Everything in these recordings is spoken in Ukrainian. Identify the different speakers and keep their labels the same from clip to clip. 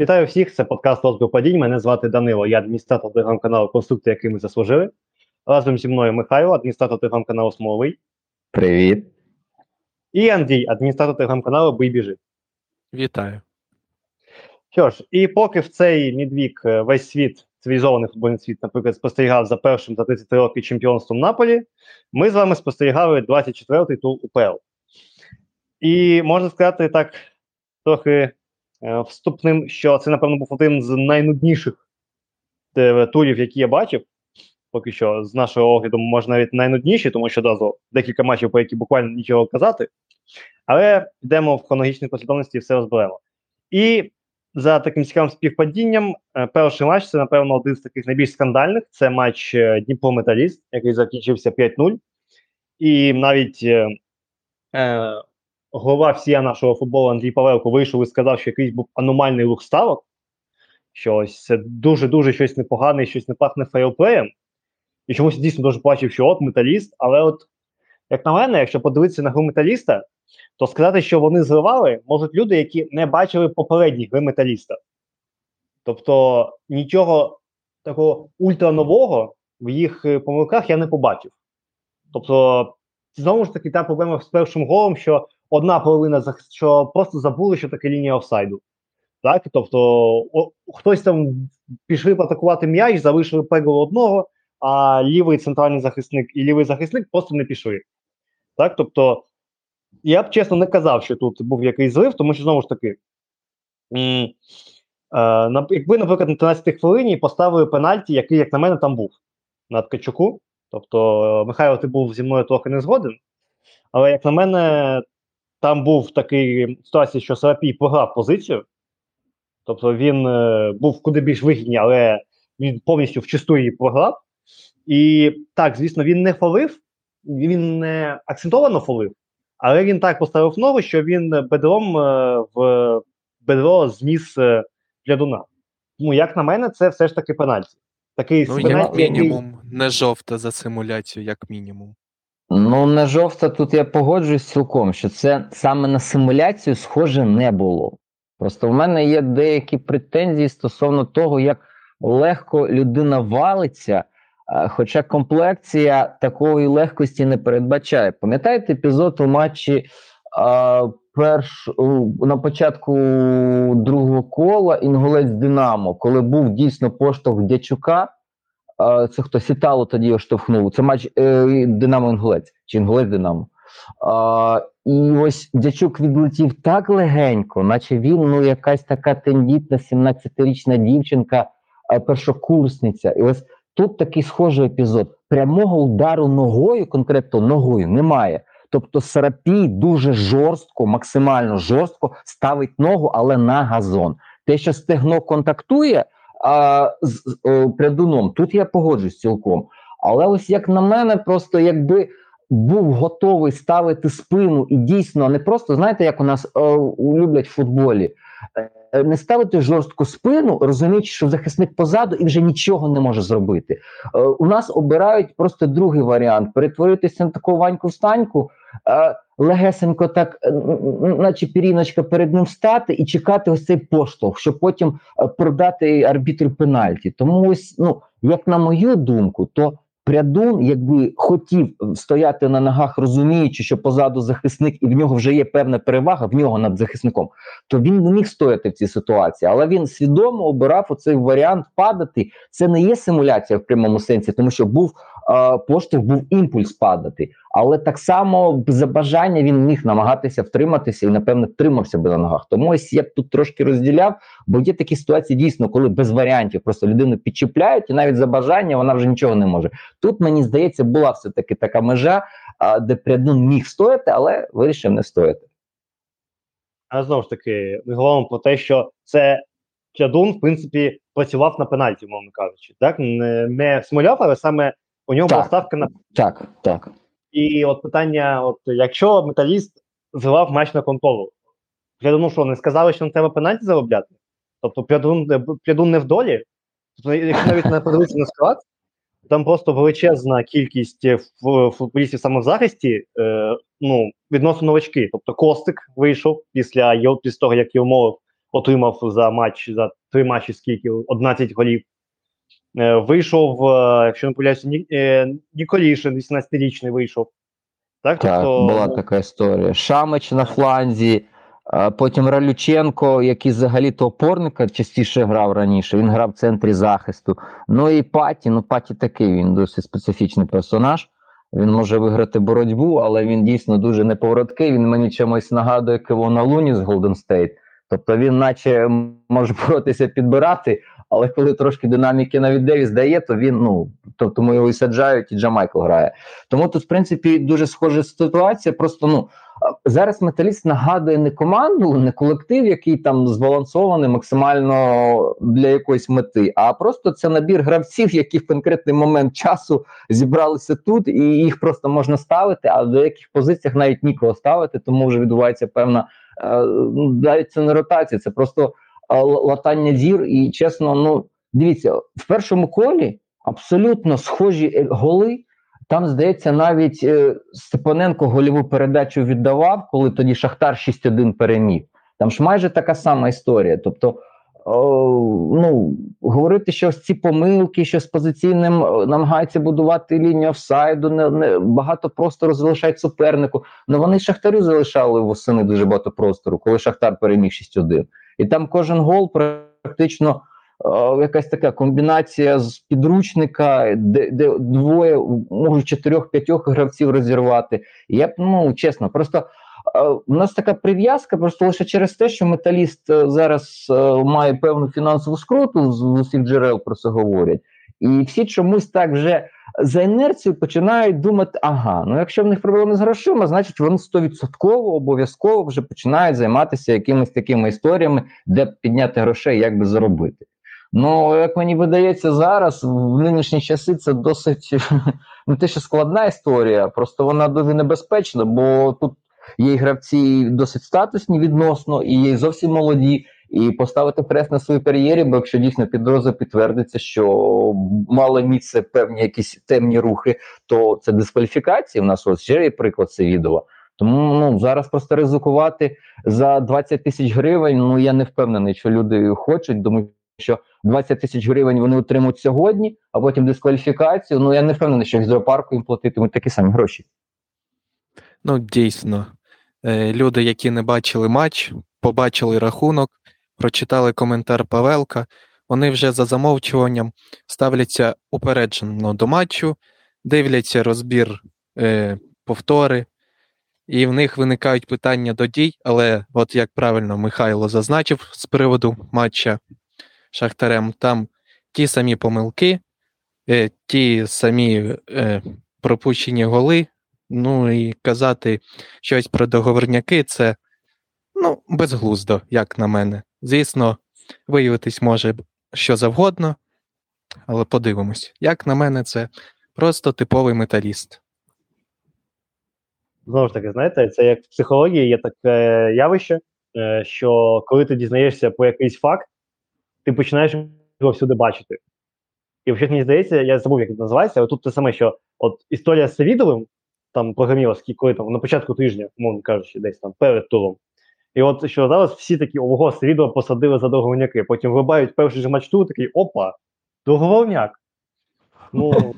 Speaker 1: Вітаю всіх, це подкаст «Розбір падінь. Мене звати Данило. Я адміністратор телеграм-каналу Конструкти, який ми заслужили. Разом зі мною Михайло, адміністратор телеграм-каналу Смоловий.
Speaker 2: Привіт.
Speaker 1: І Андрій, адміністратор телеграм-каналу Бий біжи.
Speaker 3: Вітаю.
Speaker 1: Що ж, і поки в цей мідвік е, весь світ, цивілізований футбольний світ, наприклад, спостерігав за першим за 33 роки чемпіонством Наполі, ми з вами спостерігали 24-й тур УПЛ. І можна сказати так, трохи вступним, що це, напевно, був один з найнудніших е, турів, які я бачив. Поки що, з нашого огляду, може навіть найнудніші, тому що одразу декілька матчів, по які буквально нічого казати. Але йдемо в хронологічній послідовності і все розберемо. І за таким цікавим співпадінням, е, перший матч це, напевно, один з таких найбільш скандальних. Це матч е, Дніпро Металіст, який закінчився 5-0. І навіть е, е, голова всія нашого футболу Андрій Павелко вийшов і сказав, що якийсь був аномальний рух ставок. Що ось це дуже-дуже щось непогане, щось не пахне фейлплеєм. І чомусь дійсно дуже бачив, що от металіст, але от, як на мене, якщо подивитися на гру металіста, то сказати, що вони зливали, можуть люди, які не бачили попередніх гри металіста. Тобто нічого такого ультранового в їх е, помилках я не побачив. Тобто, знову ж таки, та проблема з першим голом, що одна половина що просто забули, що таке лінія офсайду. Так? Тобто, о, хтось там пішли атакувати м'яч, залишили пегу одного, а лівий центральний захисник і лівий захисник просто не пішли. Так? Тобто, я б чесно не казав, що тут був якийсь злив, тому що знову ж таки. Е, якби, наприклад, на 13 хвилині поставили пенальті, який, як на мене, там був на Ткачуку. Тобто, Михайло, ти був зі мною трохи не згоден. Але, як на мене, там був такий ситуація, що Сарапій програв позицію. Тобто він е, був куди більш вигідний, але він повністю вчисту її програв. І так, звісно, він не фолив, він не акцентовано фолив, але він так поставив ногу, що він бедром е, в бедро зніс е, глядуна. Тому, як на мене, це все ж таки пенальті. Такий
Speaker 3: Ну, як мінімум, не жовта за симуляцію, як мінімум.
Speaker 2: Ну, на жовта тут я погоджуюсь цілком, що це саме на симуляцію схоже не було. Просто в мене є деякі претензії стосовно того, як легко людина валиться, хоча комплекція такої легкості не передбачає. Пам'ятаєте епізод у матчі а, перш, на початку другого кола інгулець Динамо, коли був дійсно поштовх Дячука, це хто Сітало тоді його штовхнув. Це матч е, Динамо Інгулець чи Інгулець Динамо. А, і ось Дячук відлетів так легенько, наче він ну якась така тендітна 17-річна дівчинка, першокурсниця. І ось тут такий схожий епізод. Прямого удару ногою, конкретно ногою, немає. Тобто Сарапій дуже жорстко, максимально жорстко ставить ногу, але на газон. Те, що стегно контактує, а, з е, прядуном. Тут я погоджуюсь цілком. Але ось як на мене, просто якби був готовий ставити спину і дійсно не просто знаєте, як у нас о, люблять в футболі. Е, Не ставити жорстку спину, розуміючи, що захисник позаду і вже нічого не може зробити. Е, У нас обирають просто другий варіант: перетворитися на таку ваньку встаньку, е, легесенько, так, е, наче піріночка перед ним стати і чекати ось цей поштовх, щоб потім продати арбітру пенальті. Тому ось, ну, як на мою думку, то Прядун, якби хотів стояти на ногах, розуміючи, що позаду захисник і в нього вже є певна перевага в нього над захисником, то він не міг стояти в цій ситуації. Але він свідомо обирав оцей варіант падати. Це не є симуляція в прямому сенсі, тому що був е, поштовх, був імпульс падати. Але так само за бажання він міг намагатися втриматися і, напевно, втримався би на ногах. Тому ось я б тут трошки розділяв, бо є такі ситуації дійсно, коли без варіантів просто людину підчіпляють, і навіть за бажання вона вже нічого не може. Тут мені здається, була все таки така межа, де Прядун міг стояти, але вирішив не стояти.
Speaker 1: Але знову ж таки, ми говоримо про те, що це Чадун, в принципі, працював на пенальті, мовно кажучи. Так? Не, не смоляв, але саме у нього була ставка на
Speaker 2: Так, так.
Speaker 1: І от питання: от якщо металіст зривав матч на контролу, Прядуну що, не сказали, що не треба пенальті заробляти? Тобто Прядун, Прядун не в долі? Тобто, якщо навіть не подивитися на склад, там просто величезна кількість е, футболістів саме в захисті, е, ну, відносно новачки. Тобто Костик вийшов після, його- після того, як мовив отримав за матч за три матчі скільки 11 голів. Е, вийшов, е, якщо не помиляюся, Ні, е, Ніколішин, 18-річний вийшов. Так,
Speaker 2: Так,
Speaker 1: тобто,
Speaker 2: була
Speaker 1: ну,
Speaker 2: така історія. Шамич на фланзі, потім Ралюченко, який взагалі-то опорника частіше грав раніше. Він грав в центрі захисту. Ну і Паті, ну Паті такий, він досить специфічний персонаж. Він може виграти боротьбу, але він дійсно дуже неповороткий. Він мені чимось нагадує Кевона Луні з Голден Стейт. Тобто він, наче може боротися підбирати, але коли трошки динаміки навіть Девіс дає, то він ну то, тому його і саджають, і Джамайкл грає. Тому тут, в принципі, дуже схожа ситуація. Просто ну зараз металіст нагадує не команду, не колектив, який там збалансований максимально для якоїсь мети, а просто це набір гравців, які в конкретний момент часу зібралися тут, і їх просто можна ставити. А в деяких позиціях навіть нікого ставити, тому вже відбувається певна е, ну, навіть це не ротація, це просто е, латання зір. І чесно, ну дивіться, в першому колі абсолютно схожі е, голи. Там, здається, навіть е, Степаненко гольову передачу віддавав, коли тоді Шахтар 6-1 переміг. Там ж майже така сама історія. Тобто, о, ну, говорити, що ось ці помилки, що з позиційним намагаються будувати лінію офсайду, не, не, багато простору залишають супернику. Ну вони Шахтарю залишали восени дуже багато простору, коли Шахтар переміг 6-1. І там кожен гол практично якась така комбінація з підручника, де, де двоє можуть чотирьох-п'ятьох гравців розірвати. Я б ну чесно, просто е, у нас така прив'язка, просто лише через те, що металіст е, зараз е, має певну фінансову скруту з усіх джерел про це говорять. І всі чомусь так вже за інерцією починають думати: ага, ну якщо в них проблеми з грошима, значить вони стовідсотково обов'язково вже починають займатися якимись такими історіями, де підняти грошей, як би заробити. Ну, як мені видається, зараз в нинішні часи це досить не те, що складна історія, просто вона дуже небезпечна, бо тут є гравці досить статусні відносно, і є зовсім молоді. І поставити хрест на своїй кар'єрі, бо якщо дійсно підозра підтвердиться, що мали місце певні якісь темні рухи, то це дискваліфікація. У нас ось ще є приклад це відео. Тому ну зараз просто ризикувати за 20 тисяч гривень. Ну я не впевнений, що люди хочуть, тому що 20 тисяч гривень вони отримують сьогодні, а потім дискваліфікацію. Ну я не впевнений, що в зоопарку їм платитимуть такі самі гроші.
Speaker 3: Ну, дійсно. Е, Люди, які не бачили матч, побачили рахунок, прочитали коментар Павелка, вони вже за замовчуванням ставляться упереджено до матчу, дивляться розбір е, повтори, і в них виникають питання до дій, але, от як правильно Михайло зазначив з приводу матча Шахтарем, там ті самі помилки, е, ті самі е, пропущені голи. Ну і казати щось про договорняки це ну, безглуздо, як на мене. Звісно, виявитись може що завгодно, але подивимось. Як на мене, це просто типовий металіст.
Speaker 1: Знову ж таки, знаєте, це як в психології є таке явище, е, що коли ти дізнаєшся про якийсь факт, ти починаєш його всюди бачити. І взагалі, мені здається, я забув, як він називається, але тут те саме, що от історія з Савідовим, там програміла, коли там на початку тижня, умовно кажучи, десь там перед туром. І от що зараз всі такі, ого, Савідова посадили за договорняки, потім вибають перший же матч туру, такий опа, договорняк. Ну,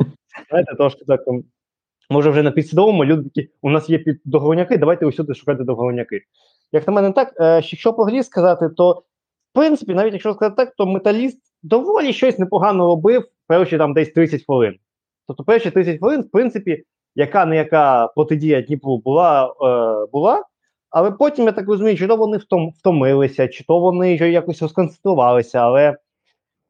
Speaker 1: знаєте, трошки так. Може, вже на підсвідомому люди такі, у нас є під договорняки, давайте усюди шукати договорняки. Як на мене так, е, якщо по грі сказати, то принципі, навіть якщо сказати так, то металіст доволі щось непогано робив перші там десь 30 хвилин. Тобто перші 30 хвилин, в принципі, яка не яка протидія Дніпру була, е, була, але потім я так розумію, чи то вони втом, втомилися, чи то вони вже якось розконцентрувалися, але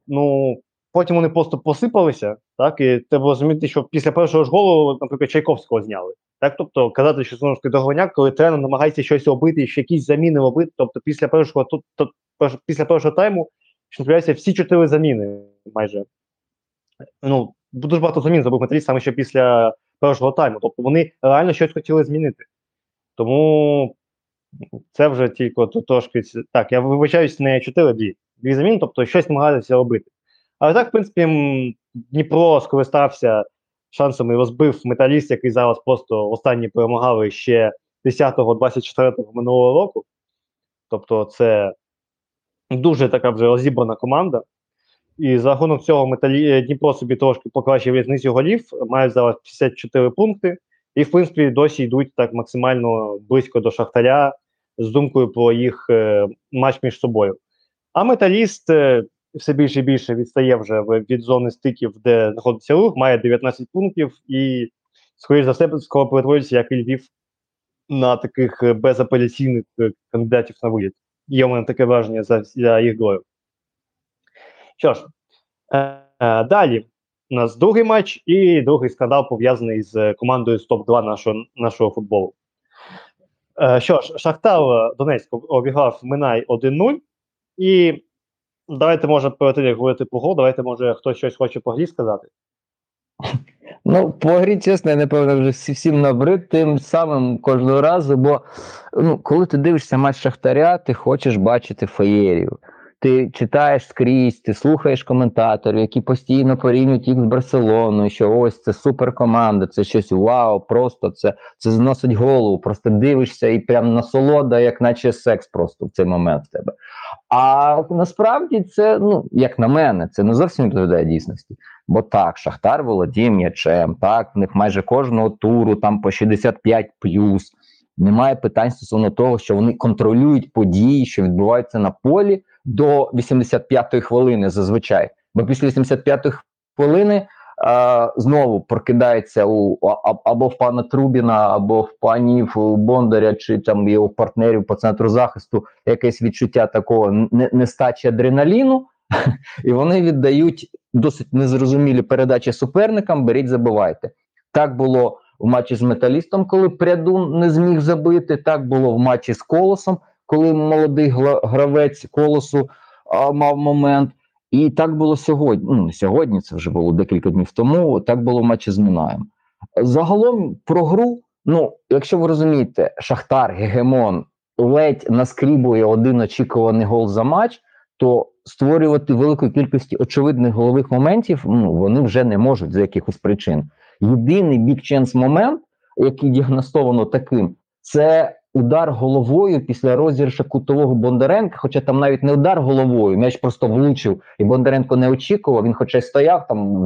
Speaker 1: ну, потім вони просто посипалися, так, і треба розуміти, що після першого ж голу, наприклад, Чайковського зняли. Так, тобто казати, що знову ж таки договорняк, коли тренер намагається щось робити, ще якісь заміни робити. Тобто після першого після першого тайму, що називається всі чотири заміни майже. Ну, дуже багато замін зробив металіст саме ще після першого тайму. Тобто вони реально щось хотіли змінити. Тому це вже тільки трошки. Так, я вибачаюсь, не чотири дві. Дві заміни, тобто щось намагалися робити. Але так, в принципі, Дніпро скористався шансами і розбив металіст, який зараз просто останні перемагали ще 10-го, 24-го минулого року. Тобто, це дуже така вже розібрана команда. І за рахунок цього металі... е, Дніпро собі трошки покращив різницю голів, має зараз 54 пункти, і, в принципі, досі йдуть так максимально близько до Шахтаря з думкою про їх е, матч між собою. А металіст е, все більше і більше відстає вже від зони стиків, де знаходиться рух, має 19 пунктів, і, скоріш за все, скоро перетворюється, як і Львів, на таких е, безапеляційних е, кандидатів на виліт. Є у мене таке враження за, за їх грою. Що ж, е, е, далі у нас другий матч і другий скандал пов'язаний з командою з топ-2 нашого, нашого футболу. Е, що ж, Шахтар Донецьк обіграв Минай 1-0. І давайте, може, перед тим, як говорити про гол, давайте, може, хтось щось хоче по грі сказати.
Speaker 2: Ну, по грі, чесно, я напевно вже всі- всім набрид тим самим кожного разу, бо ну, коли ти дивишся матч Шахтаря, ти хочеш бачити феєрію. Ти читаєш скрізь, ти слухаєш коментаторів, які постійно порівнюють їх з Барселоною, що ось це суперкоманда, це щось вау, просто це, це зносить голову, просто дивишся і прям насолода, як наче секс просто в цей момент в тебе. А насправді це, ну, як на мене, це не зовсім відповідає дійсності. Бо так, Шахтар володіє м'ячем, так, в них майже кожного туру там по 65 плюс. Немає питань стосовно того, що вони контролюють події, що відбуваються на полі до 85-ї хвилини зазвичай. Бо після 85-ї хвилини а, знову прокидається у або в пана Трубіна, або в панів Бондаря, чи там його партнерів по центру захисту якесь відчуття такого нестачі адреналіну, і вони віддають досить незрозумілі передачі суперникам. Беріть, забивайте. Так було в матчі з металістом, коли Прядун не зміг забити. Так було в матчі з колосом, коли молодий гравець колосу а, мав момент. І так було сьогодні. Ну, не сьогодні, це вже було декілька днів тому. Так було в матчі з Минаєм. Загалом про гру, ну, якщо ви розумієте, Шахтар, Гегемон ледь наскрібує один очікуваний гол за матч, то створювати великої кількості очевидних голових моментів ну, вони вже не можуть з якихось причин. Єдиний бік-ченс момент, який діагностовано таким, це удар головою після розірша кутового Бондаренка. Хоча там навіть не удар головою, м'яч просто влучив, і Бондаренко не очікував. Він, хоча й стояв там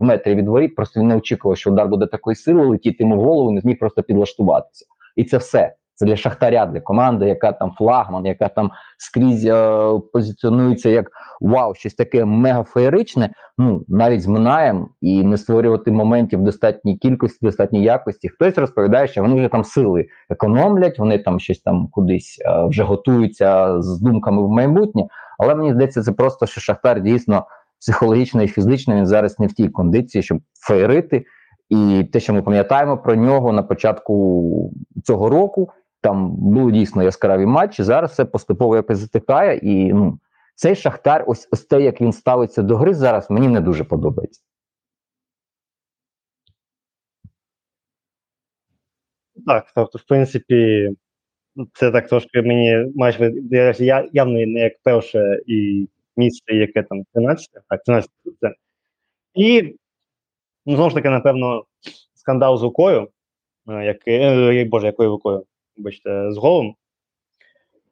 Speaker 2: в метрі від воріт, просто він не очікував, що удар буде такої сили летіти йому в голову, не зміг просто підлаштуватися. І це все. Це для шахтаря, для команди, яка там флагман, яка там скрізь е, позиціонується як вау, щось таке мега феєричне. Ну навіть з Минаєм і не створювати моментів достатній кількості, достатній якості. Хтось розповідає, що вони вже там сили економлять, вони там щось там кудись е, вже готуються з думками в майбутнє. Але мені здається, це просто що Шахтар дійсно психологічно і фізично він зараз не в тій кондиції, щоб феєрити. І те, що ми пам'ятаємо про нього на початку цього року, там були дійсно яскраві матчі. Зараз все поступово якось затихає. І ну, цей Шахтар, ось, ось те, як він ставиться до гри зараз, мені не дуже подобається.
Speaker 1: Так, тобто, в принципі, це так трошки мені майже я, явно не як перше і місце, яке там 13, так, 13 це. І ну, знову ж таки, напевно, скандал з рукою, е, який, е, боже, якою рукою, вибачте, з голом.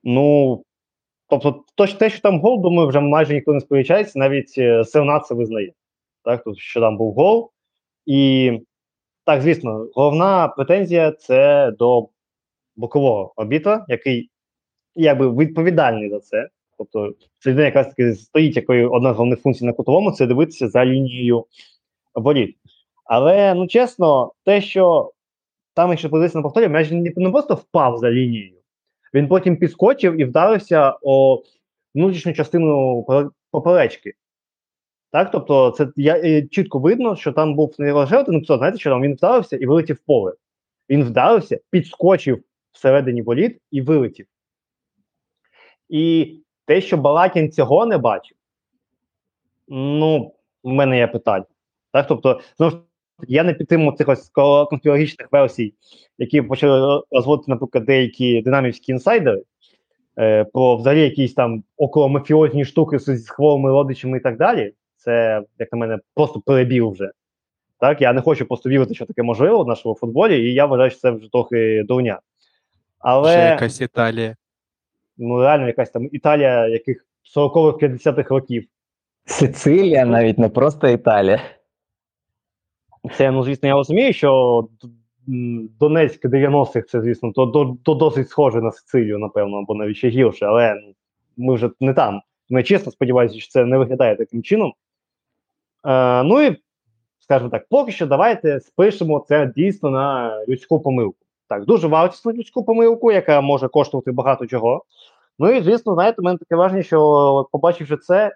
Speaker 1: Ну, тобто, то, те, що там гол, думаю, вже майже ніхто не сперечається, навіть е, це визнає. Так, тобто, що там був гол. І так, звісно, головна претензія це до бокового обіта, який якби відповідальний за це. Тобто, це людина якраз таки стоїть, якою одна з головних функцій на кутовому це дивитися за лінією воріт. Але ну чесно, те, що там, якщо подивитися на повторі, м'яч не, просто впав за лінією, він потім підскочив і вдарився о внутрішню частину поперечки. Так, тобто, це я е, чітко видно, що там був не один епізод, знаєте, що там він вдарився і вилетів в поле. Він вдарився, підскочив всередині боліт і вилетів. І те, що Балакін цього не бачив, ну, в мене є питання. Так, тобто, знову я не підтримую цих ось конспірологічних версій, які почали розводити, наприклад, деякі динамівські інсайдери е, про взагалі якісь там околомафіозні штуки з, з хворими родичами і так далі. Це, як на мене, просто перебіг вже. Так, я не хочу просто вірити, що таке можливо в нашому футболі, і я вважаю, що це вже трохи дурня. Але
Speaker 3: Ще якась Італія.
Speaker 1: ну реально якась там Італія, яких 40-х 50-х років.
Speaker 2: Сицилія навіть не просто Італія.
Speaker 1: Це, ну, звісно, я розумію, що Донецьк 90-х це, звісно, то, то, то досить схоже на Сицилію, напевно, або навіть ще гірше, але ну, ми вже не там. Ми чесно сподіваюся, що це не виглядає таким чином. Е, ну і, скажімо так, поки що давайте спишемо це дійсно на людську помилку. Так, дуже вартісну людську помилку, яка може коштувати багато чого. Ну і, звісно, знаєте, у мене таке враження, що побачивши це,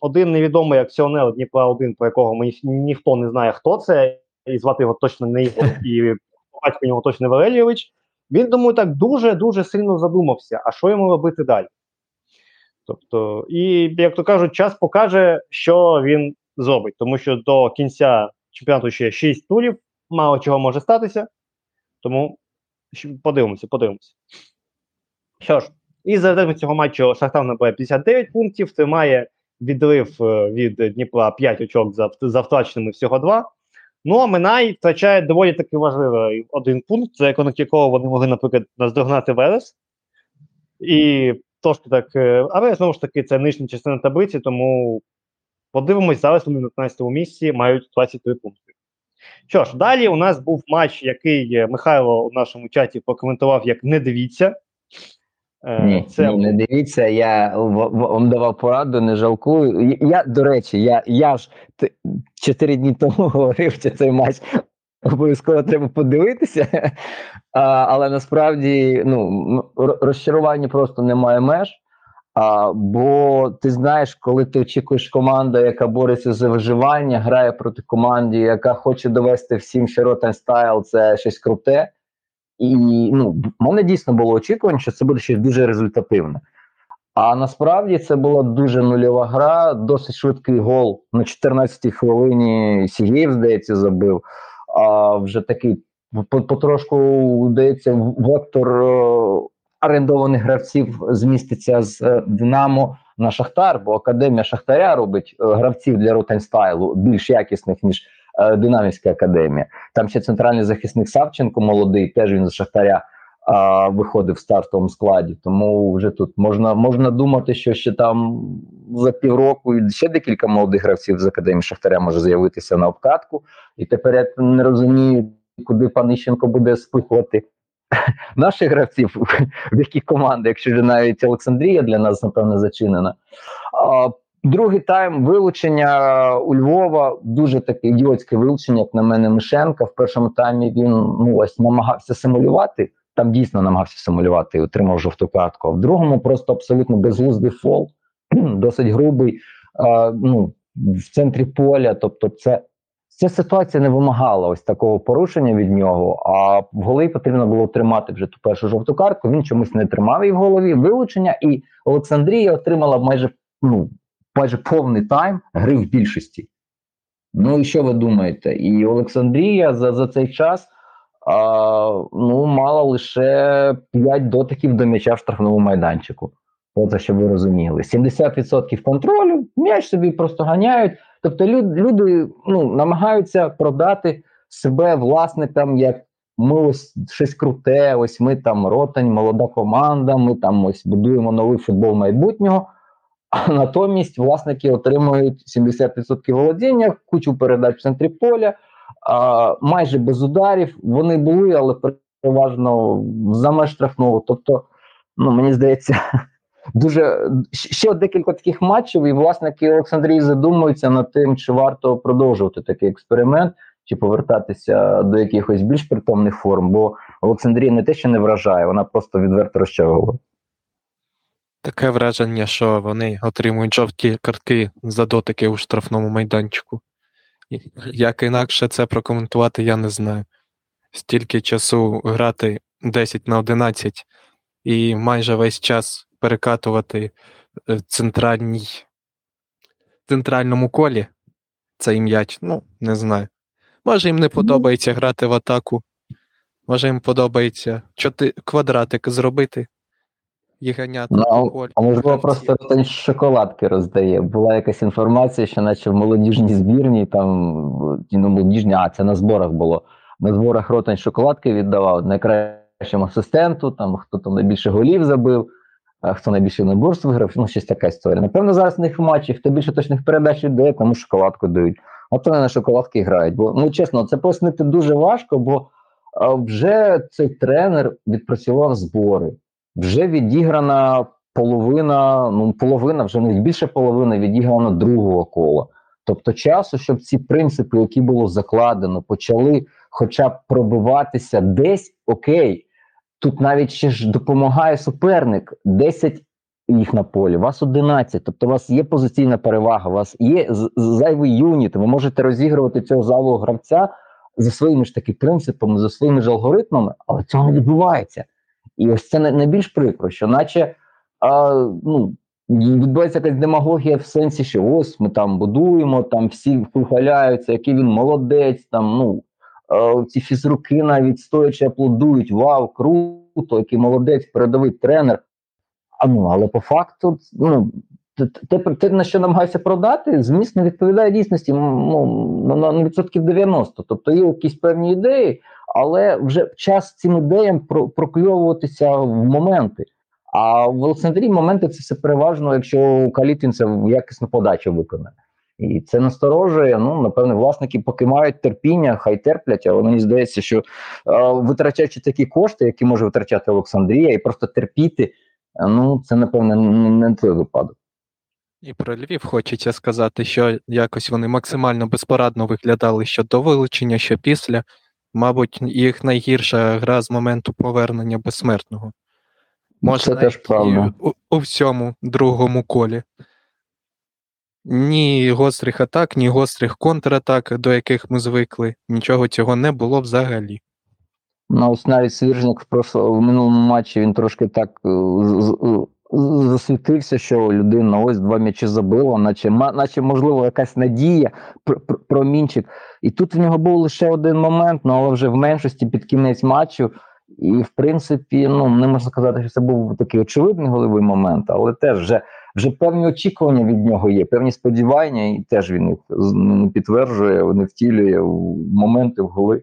Speaker 1: один невідомий акціонер Дніпра 1 про якого мені ніхто не знає, хто це, і звати його точно не Ігор, і батько його точно Валерійович. Він думаю, так дуже дуже сильно задумався, а що йому робити далі? Тобто, і як то кажуть, час покаже, що він зробить, тому що до кінця чемпіонату ще 6 турів, мало чого може статися. Тому подивимося, подивимося. Що ж, і за результатами цього матчу Шахтар набере 59 пунктів, це має відрив е, від Дніпра 5 очок за, за втраченими всього 2. Ну, а Минай втрачає доволі таки важливий один пункт, за рахунок якого вони могли, наприклад, наздогнати Верес. І трошки так, е, але знову ж таки, це нижня частина таблиці, тому подивимось, зараз вони на 15-му місці мають 23 пункти. Що ж, далі у нас був матч, який е, Михайло у нашому чаті прокоментував як не дивіться. Е,
Speaker 2: Ні, ні, не дивіться, я вам давав пораду, не жалкую. Я- до речі, я, я ж чотири дні тому говорив, що цей матч обов'язково треба подивитися. А, але насправді ну, розчарування просто немає меж. А, бо ти знаєш, коли ти очікуєш команду, яка бореться за виживання, грає проти команди, яка хоче довести всім, що Rotten Style це щось круте. І ну, мене дійсно було очікування, що це буде щось дуже результативне. А насправді це була дуже нульова гра, досить швидкий гол на 14-й хвилині. Сігєєв, здається, забив. А вже такий потрошку, здається, вектор е, орендованих гравців зміститься з е, Динамо на Шахтар, бо академія Шахтаря робить е, гравців для Ротенстайлу більш якісних, ніж Динамівська академія. Там ще центральний захисник Савченко молодий, теж він з Шахтаря а, виходив в стартовому складі. Тому вже тут можна, можна думати, що ще там за півроку ще декілька молодих гравців з академії Шахтаря може з'явитися на обкатку. І тепер я не розумію, куди пан Іщенко буде спихувати наших гравців, в які команди, якщо вже навіть Олександрія для нас, напевно, зачинена. Другий тайм вилучення у Львова дуже таке ідіотське вилучення, як на мене, Мишенка. В першому таймі він ну ось намагався симулювати. Там дійсно намагався симулювати і отримав жовту картку. А в другому просто абсолютно безглуздий фол, досить грубий. А, ну, в центрі поля. Тобто, це ця ситуація не вимагала ось такого порушення від нього. А в голові потрібно було тримати вже ту першу жовту картку. Він чомусь не тримав її в голові. Вилучення, і Олександрія отримала майже ну майже повний тайм гри в більшості. Ну і що ви думаєте? І Олександрія за, за цей час а, ну, мала лише 5 дотиків до м'яча в штрафному майданчику. От щоб ви розуміли. 70% контролю, м'яч собі просто ганяють. Тобто люд, люди ну, намагаються продати себе власникам, як ми ось щось круте, ось ми там ротань, молода команда, ми там ось будуємо новий футбол майбутнього. А натомість власники отримують 70% володіння, кучу передач в центрі поля, майже без ударів. Вони були, але переважно за меж штрафного. Тобто, ну мені здається, дуже ще декілька таких матчів, і власники Олександрії задумуються над тим, чи варто продовжувати такий експеримент, чи повертатися до якихось більш притомних форм. Бо Олександрія не те, що не вражає, вона просто відверто розчаровує.
Speaker 3: Таке враження, що вони отримують жовті картки за дотики у штрафному майданчику. Як інакше це прокоментувати, я не знаю. Стільки часу грати 10 на 11 і майже весь час перекатувати е, центральній, центральному колі цей м'яч, ну, не знаю. Може, їм не подобається грати в атаку. Може, їм подобається чоти... квадратик зробити і ганяти
Speaker 2: Ну,
Speaker 3: полю.
Speaker 2: А можливо, просто Ротань шоколадки роздає. Була якась інформація, що наче в молодіжній збірні, там ну, молодіжні, а це на зборах було. На зборах Ротань шоколадки віддавав найкращому асистенту, там хто там найбільше голів забив. а хто найбільше наборств виграв, ну щось така історія. Напевно, зараз в них в матчі, хто більше точних передач віддає, кому шоколадку дають. От вони на шоколадки грають. Бо ну чесно, це пояснити дуже важко, бо вже цей тренер відпрацював збори, вже відіграна половина, ну половина, вже навіть більше половини відіграно другого кола. Тобто часу, щоб ці принципи, які було закладено, почали хоча б пробиватися десь окей. Тут навіть ще ж допомагає суперник 10 їх на полі, вас 11. Тобто у вас є позиційна перевага, у вас є зайвий юніт. Ви можете розігрувати цього залу гравця за своїми ж таки принципами, за своїми ж алгоритмами, але цього не відбувається. І ось це найбільш прикро, що наче а, ну, відбувається якась демагогія в сенсі, що ось ми там будуємо, там всі вихваляються, який він молодець, там ну ці фізруки навіть стоячи аплодують, вау, круто, який молодець, передовий тренер. А ну, але по факту, ну, те, те, на що намагаюся продати, зміст не відповідає дійсності ну, на відсотків 90. Тобто є якісь певні ідеї, але вже час цим ідеям про, прокльовуватися в моменти. А в Олександрії моменти це все переважно, якщо Калітвін це якісну подачу виконає. І це насторожує. Ну, напевне, власники поки мають терпіння, хай терплять, але мені здається, що е, витрачаючи такі кошти, які може витрачати Олександрія, і просто терпіти, ну це напевне не той випадок.
Speaker 3: І про Львів хочеться сказати, що якось вони максимально безпорадно виглядали що до вилучення, що після. Мабуть, їх найгірша гра з моменту повернення безсмертного.
Speaker 2: Можна Це теж правда.
Speaker 3: У, у всьому другому колі. Ні гострих атак, ні гострих контратак, до яких ми звикли. Нічого цього не було взагалі.
Speaker 2: Ну, ось навіть Свіржник в, в минулому матчі він трошки так е, засвітився, що людина ось два м'ячі забила, наче наче можливо якась надія, промінчик. І тут в нього був лише один момент, ну але вже в меншості під кінець матчу. І, в принципі, ну не можна сказати, що це був такий очевидний голевий момент, але теж вже вже певні очікування від нього є, певні сподівання, і теж він їх підтверджує, не втілює в моменти в голи.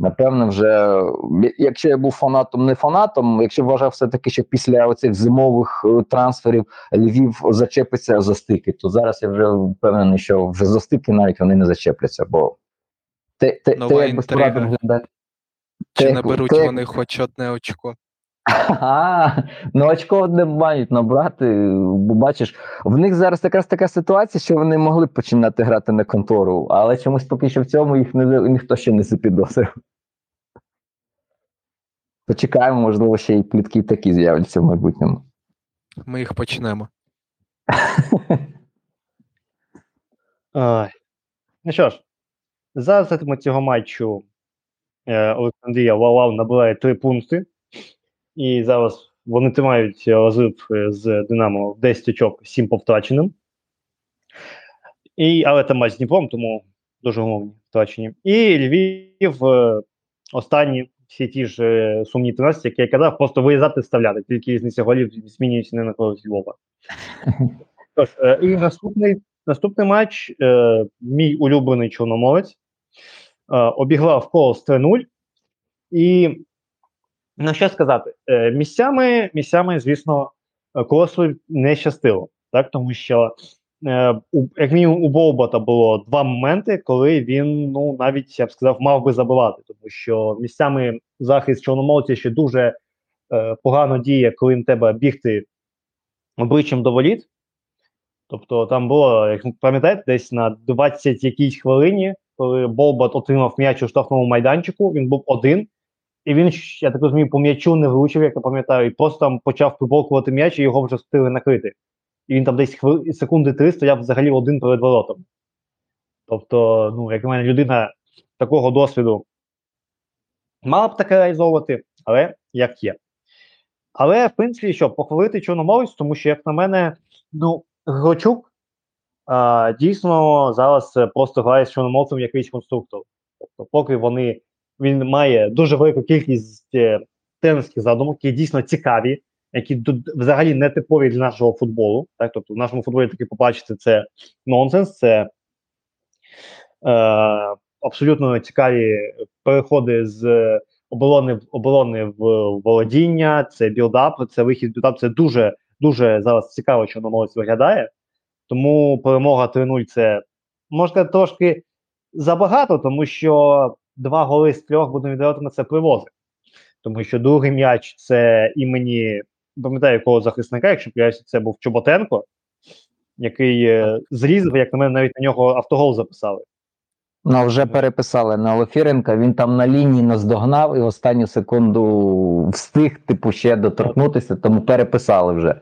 Speaker 2: Напевно, вже якщо я був фанатом, не фанатом, якщо вважав все-таки, що після оцих зимових е, трансферів Львів зачепиться за стики, то зараз я вже впевнений, що вже за стики навіть вони не зачепляться, бо те, те, те як безпорадно виглядає.
Speaker 3: Чи наберуть те, вони хоч одне очко?
Speaker 2: А, ну очко одне мають набрати, бо бачиш, в них зараз якраз така ситуація, що вони могли б починати грати на контору, але чомусь поки що в цьому їх не, ніхто ще не запідозрив. Почекаємо, можливо, ще й плітки такі з'являться в майбутньому.
Speaker 3: Ми їх почнемо.
Speaker 1: Ну що ж, за результатами цього матчу е, Олександрія Валав набирає три пункти. І зараз вони тримають розрив е, з Динамо в 10 очок 7 по втраченим. І, Але це матч з Дніпром, тому дуже умовні втрачені. І Львів е, останні всі ті ж е, сумні 13, які я казав, просто виїзати вставляти. Тільки різниця голів змінюється не на користь Львова. Тож, е, і наступний наступний матч, е, мій улюблений чорноморець, е, обіграв колос 3-0. І Ну, що сказати, е, місцями, місцями, звісно, колосу не щастило, так тому що е, як мінімум у Болбота було два моменти, коли він ну навіть я б сказав, мав би забивати, тому що місцями захист чорномовця ще дуже е, погано діє, коли на тебе бігти обличчям до воліт. Тобто там було, як пам'ятаєте, десь на 20 якійсь хвилині, коли Болбат отримав м'яч у штрафному майданчику, він був один. І він, я так розумію, по м'ячу не влучив, як я пам'ятаю, і просто там почав приболкувати м'яч, і його вже встигли накрити. І він там десь хвили, секунди три стояв взагалі один перед воротом. Тобто, ну, як на мене, людина такого досвіду мала б таке реалізовувати, але як є. Але, в принципі, що, похвалити чорномовець, тому що, як на мене, ну, Грочук а, дійсно зараз просто грає з чорномовцем якийсь конструктор. Тобто, поки вони він має дуже велику кількість е, тренерських задумок, які дійсно цікаві, які взагалі не типові для нашого футболу. Так, тобто в нашому футболі таки побачити це нонсенс, це е, абсолютно цікаві переходи з оборони оборони в володіння, це build-up, це вихід build-up, це дуже дуже зараз цікаво, що Чорноморець виглядає. Тому перемога 3-0 це можна трошки забагато, тому що два голи з трьох будемо віддавати на це привозить. Тому що другий м'яч це імені, пам'ятаю, якого захисника, якщо п'яюся, це був Чоботенко, який е, зрізав, як на мене, навіть на нього автогол записали.
Speaker 2: Ну, вже переписали на Олефіренка, він там на лінії наздогнав і в останню секунду встиг, типу, ще доторкнутися, тому переписали вже.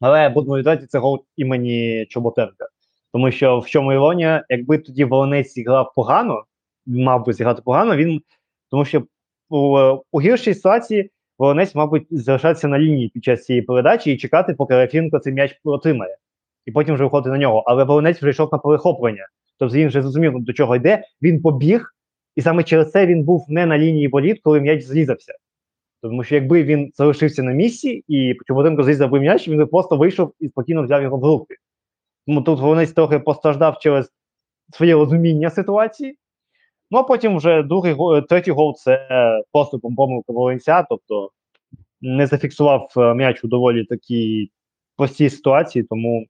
Speaker 1: Але будемо віддати це гол імені Чоботенка. Тому що в чому іронія, якби тоді Волонець зіграв погано, мав би зіграти погано, він тому що у, у гіршій ситуації Волонець, мабуть, залишатися на лінії під час цієї передачі і чекати, поки Рафінко цей м'яч отримає, і потім вже виходити на нього. Але Волонець вже йшов на перехоплення. Тобто він вже зрозумів, до чого йде. Він побіг, і саме через це він був не на лінії боліт, коли м'яч зрізався. Тому що якби він залишився на місці і Чоботенко зрізав би м'яч, він би просто вийшов і спокійно взяв його в руки. Тому тут Волонець трохи постраждав через своє розуміння ситуації. Ну а потім вже другий гол, третій гол це просто помилка Волинця, тобто не зафіксував е, м'яч у доволі такій простій ситуації, тому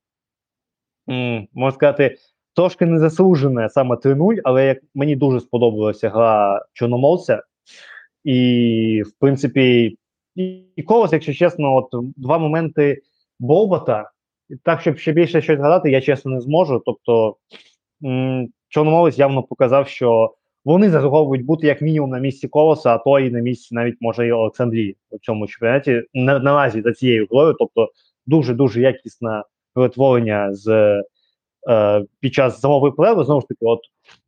Speaker 1: можна сказати, трошки незаслужене саме 3-0, але як мені дуже сподобалася гра Чорномовця. І, в принципі, і, колос, якщо чесно, от два моменти Болбата. Так, щоб ще більше щось згадати, я чесно не зможу. Тобто, Чорномовець явно показав, що вони заслуговують бути як мінімум на місці колоса, а то і на місці навіть може і Олександрії у цьому чемпіонаті на, наразі за цією грою. Тобто, дуже дуже якісне перетворення з е, під час зимової перерви. Знову ж таки, от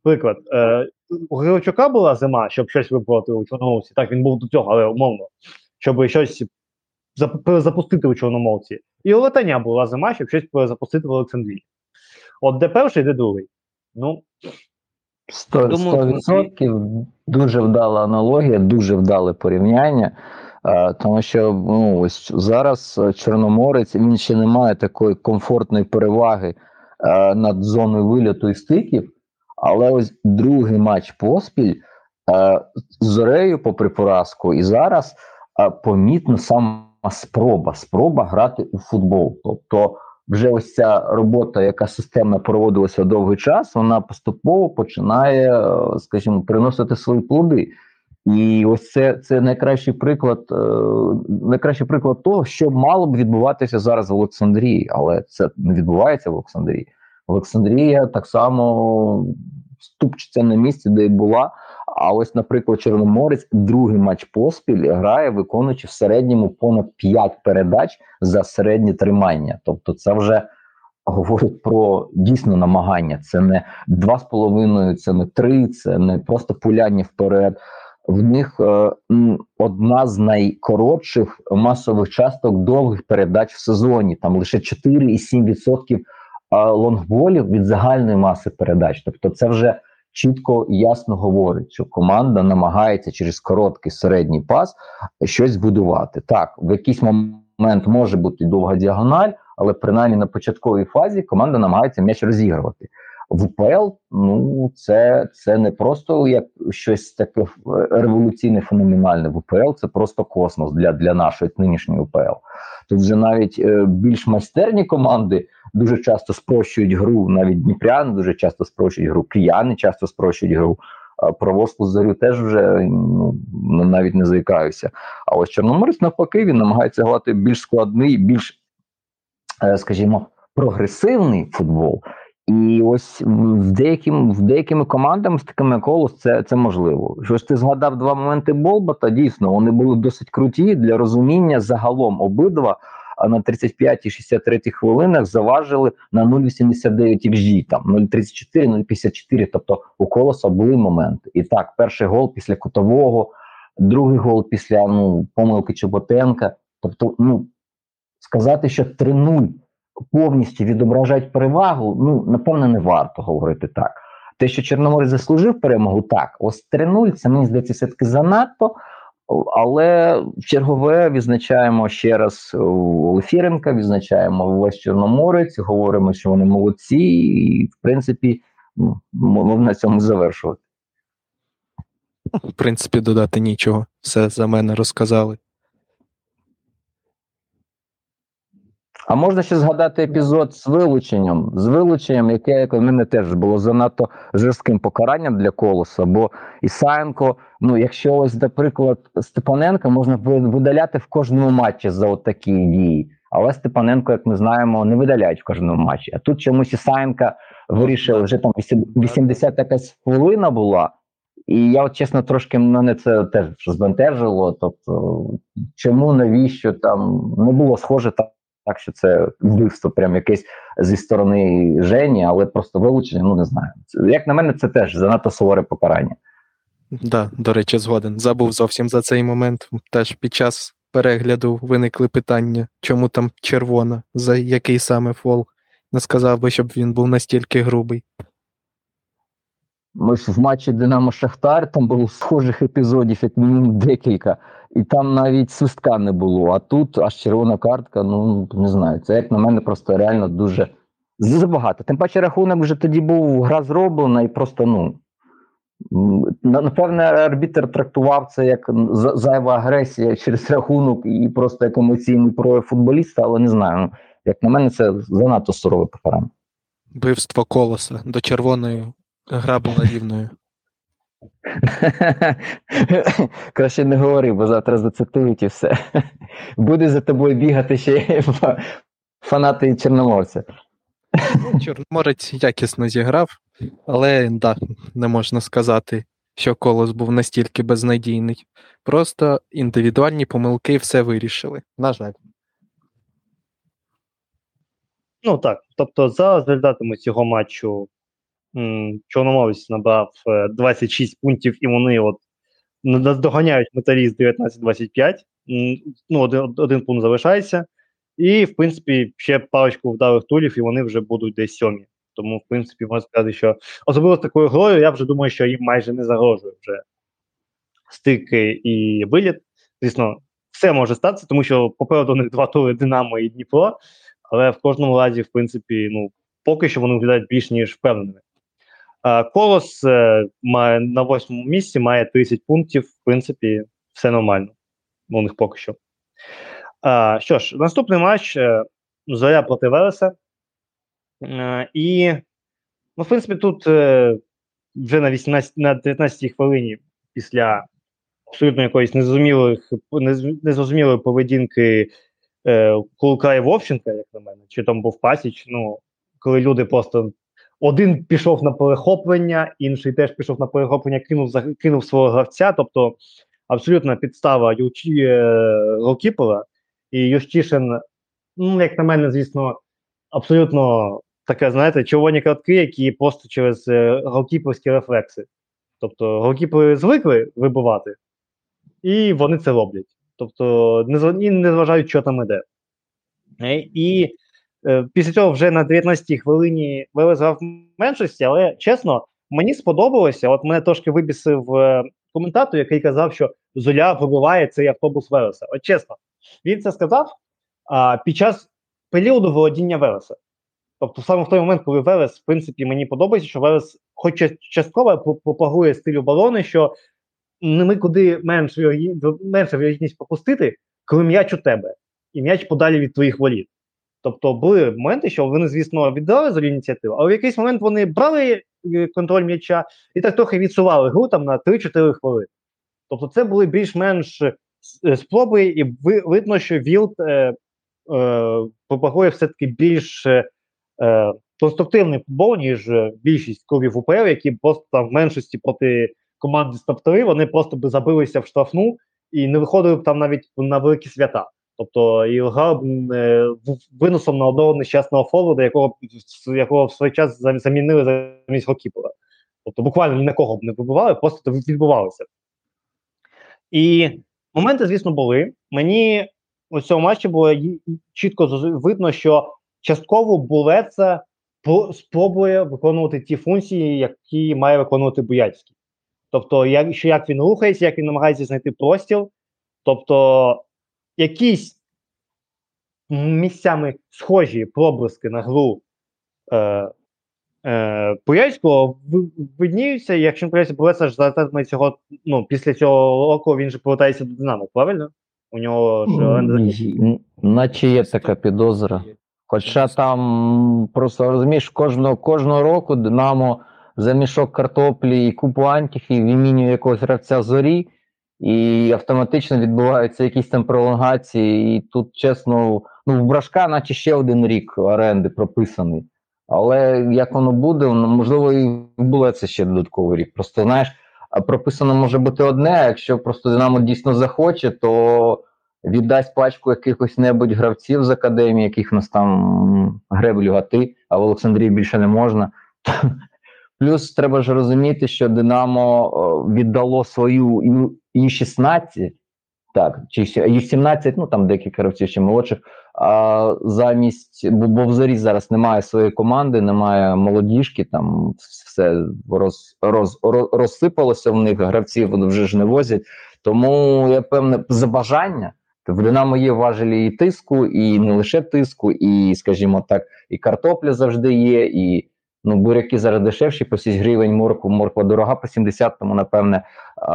Speaker 1: приклад е, у Григорчука була зима, щоб щось випробувати у Чорномовці. Так він був до цього, але умовно, щоб щось запустити у Чорномовці. І у Летаня була зима, щоб щось запустити в Олександрії. От де перший, де другий. Ну,
Speaker 2: 100%, 100% дуже вдала аналогія, дуже вдале порівняння. Тому що ну, ось зараз Чорноморець він ще не має такої комфортної переваги uh, над зоною вильоту і стиків, але ось другий матч поспіль uh, з Зорею, попри поразку, і зараз помітно сама спроба, спроба грати у футбол. Тобто, вже ось ця робота, яка системно проводилася довгий час, вона поступово починає, скажімо, приносити свої плоди. І ось це це найкращий приклад, найкращий приклад того, що мало б відбуватися зараз в Олександрії, але це не відбувається в Олександрії. Олександрія так само ступчиться на місці, де й була. А ось, наприклад, Чорноморець другий матч поспіль грає, виконуючи в середньому понад 5 передач за середнє тримання. Тобто, це вже говорить про дійсно намагання. Це не 2,5, це не 3, це не просто пуляння вперед. В них е, одна з найкоротших масових часток довгих передач в сезоні. Там лише 4,7% лонгболів від загальної маси передач. Тобто, це вже чітко і ясно говорить, що команда намагається через короткий середній пас щось будувати. Так, в якийсь момент може бути довга діагональ, але принаймні на початковій фазі команда намагається м'яч розігрувати. В УПЛ ну це це не просто як щось таке революційне, феноменальне в УПЛ, це просто космос для для нашої нинішньої УПЛ. Тут вже навіть е, більш майстерні команди дуже часто спрощують гру, навіть Дніпряни дуже часто спрощують гру, кияни часто спрощують гру. Про зарю теж вже ну, навіть не заїкаюся. А ось Чорноморець навпаки він намагається грати більш складний, більш, е, скажімо, прогресивний футбол. І ось в деяким, в деякими командами з такими колос це це можливо. Щось ти згадав два моменти Болбата, дійсно, вони були досить круті для розуміння загалом обидва. На 35 63 хвилинах заважили на 0,89 XG, там 0,34, 0,54, Тобто у колоса були моменти. І так, перший гол після кутового, другий гол після ну, помилки Чоботенка. Тобто, ну сказати, що 3-0 повністю відображають перевагу, ну напевно, не варто говорити так. Те, що Чорноморець заслужив перемогу, так. Ось 3-0, це мені здається, все-таки занадто. Але в чергове відзначаємо ще раз Олефіренка, відзначаємо весь Чорноморець, говоримо, що вони молодці, і в принципі ну, можна на цьому завершувати.
Speaker 3: В принципі, додати нічого. Все за мене розказали.
Speaker 2: А можна ще згадати епізод з вилученням, з вилученням, яке як у мене теж було занадто жорстким покаранням для колоса. Бо Ісаєнко, ну якщо ось, наприклад, Степаненка можна видаляти в кожному матчі за от такі дії. Але Степаненко, як ми знаємо, не видаляють в кожному матчі. А тут чомусь Ісаєнка вирішив, вже там 80 якась хвилина була. І я, от чесно, трошки мене це теж збентежило. Тобто, чому навіщо там не було схоже так, так що це вбивство, прям якесь зі сторони Жені, але просто вилучення, ну не знаю. Як на мене, це теж занадто суворе покарання.
Speaker 3: Да, до речі, згоден. Забув зовсім за цей момент. Теж під час перегляду виникли питання, чому там червона, за який саме фол. Не сказав би, щоб він був настільки грубий.
Speaker 2: Ми ж в матчі Динамо Шахтар там було схожих епізодів, як мінімум декілька, і там навіть свистка не було. А тут аж червона картка, ну не знаю. Це як на мене просто реально дуже забагато. Тим паче рахунок вже тоді був гра зроблена, і просто ну. Напевне, арбітр трактував це як зайва агресія через рахунок і просто як емоційний прояв футболіста, але не знаю. ну, Як на мене, це занадто сурове покарання.
Speaker 3: Вбивство колоса до червоної гра була рівною.
Speaker 2: Краще не говори, бо завтра зацитують і все. Буде за тобою бігати ще фанати Чорноморця.
Speaker 3: Ну, Чорноморець якісно зіграв, але да, не можна сказати, що колос був настільки безнадійний. Просто індивідуальні помилки все вирішили. На жаль.
Speaker 1: Ну так. Тобто, за результатами цього матчу м, Чорноморець набрав е, 26 пунктів, і вони от наздоганяють металіст 19-25. Ну, один, один пункт залишається. І, в принципі, ще парочку вдалих турів, і вони вже будуть десь сьомі. Тому, в принципі, можна сказати, що особливо з такою грою, я вже думаю, що їм майже не загрожує вже стики і виліт. Звісно, все може статися, тому що попереду у них два тури Динамо і Дніпро, але в кожному разі, в принципі, ну, поки що вони виглядають більш ніж впевненими. А, Колос е, має на восьмому місці, має 30 пунктів, в принципі, все нормально. У них поки що. Що ж, наступний матч е, Зоря проти Велеса. Е, і, ну, в принципі, тут е, вже на 18, на 19-й хвилині після абсолютно якоїсь незрозумілих, незрозумілої поведінки е, Кулка і Вовченка, як на мене, чи там був Пасіч, ну, коли люди просто один пішов на перехоплення, інший теж пішов на перехоплення, кинув, кинув свого гравця. Тобто абсолютна підстава Ючі е, голкіпера, і Ющишин, ну, як на мене, звісно, абсолютно таке, знаєте, червоні картки, які просто через е, голкіперські рефлекси. Тобто голкіпери звикли вибивати, і вони це роблять. Тобто, не, зв- не зважають, що там іде. Е, І після цього вже на 19-й хвилині Велес грав меншості, але чесно, мені сподобалося. От мене трошки вибісив е, коментатор, який казав, що Золя вибиває цей автобус Велеса. От чесно, він це сказав а, під час періоду володіння Велеса. Тобто, саме в той момент, коли Велес, в принципі, мені подобається, що Велес, хоч частково пр- пропагує стиль оборони, що ними куди менш вірогідні- вірогідність пропустити, коли м'яч у тебе, і м'яч подалі від твоїх воріт. Тобто були моменти, що вони, звісно, віддали за ініціативу, але в якийсь момент вони брали е, контроль м'яча і так трохи відсували гру там на 3-4 хвилини. Тобто, це були більш-менш е, спроби, і видно, що Вілд е, е, пропагує все-таки більш е, е, конструктивний футбол, ніж більшість клубів УПЛ, які просто там в меншості проти команди з топ-3, вони просто би забилися в штрафну і не виходили б там навіть на великі свята. Тобто і грав б, е, виносом на одного нещасного форварда, якого, якого в свій час замінили замість голкіпера. Тобто буквально ні на кого б не вибивали, просто відбувалося. І моменти, звісно, були. Мені у цьому матчі було чітко видно, що частково Булеца спробує виконувати ті функції, які має виконувати Буяльський. Тобто, як, що як він рухається, як він намагається знайти простіл, тобто якісь місцями схожі проблиски на гру е, е, Буяльського видніються, якщо не Булеца ж за цього, ну, після цього року він же повертається до Динамо, правильно? У нього ж
Speaker 2: Наче є така підозра. Хоча там просто розумієш, кожного, кожного року Динамо за мішок картоплі і купу антіхів вимінює якогось гравця зорі, і автоматично відбуваються якісь там пролонгації. І тут, чесно, ну в Брашка, наче ще один рік оренди прописаний. Але як воно буде, ну, можливо, і було це ще додатковий рік. Просто знаєш, прописано може бути одне, а якщо просто Динамо дійсно захоче, то віддасть пачку якихось небудь гравців з академії, яких нас там греблю гати, а в Олександрії більше не можна. Плюс треба ж розуміти, що Динамо е, віддало свою і 16 так, чи Ю-17, ну там декілька гравців ще молодших. А замість, бо, бо в зорі зараз немає своєї команди, немає молодіжки, там все роз, роз, роз, розсипалося в них, гравців вже ж не возять. Тому я певне за бажання. В Динамо є важелі і тиску, і не лише тиску, і, скажімо так, і картопля завжди є, і ну, буряки зараз дешевші, по 6 гривень моркву, морква дорога по 70, тому, напевне,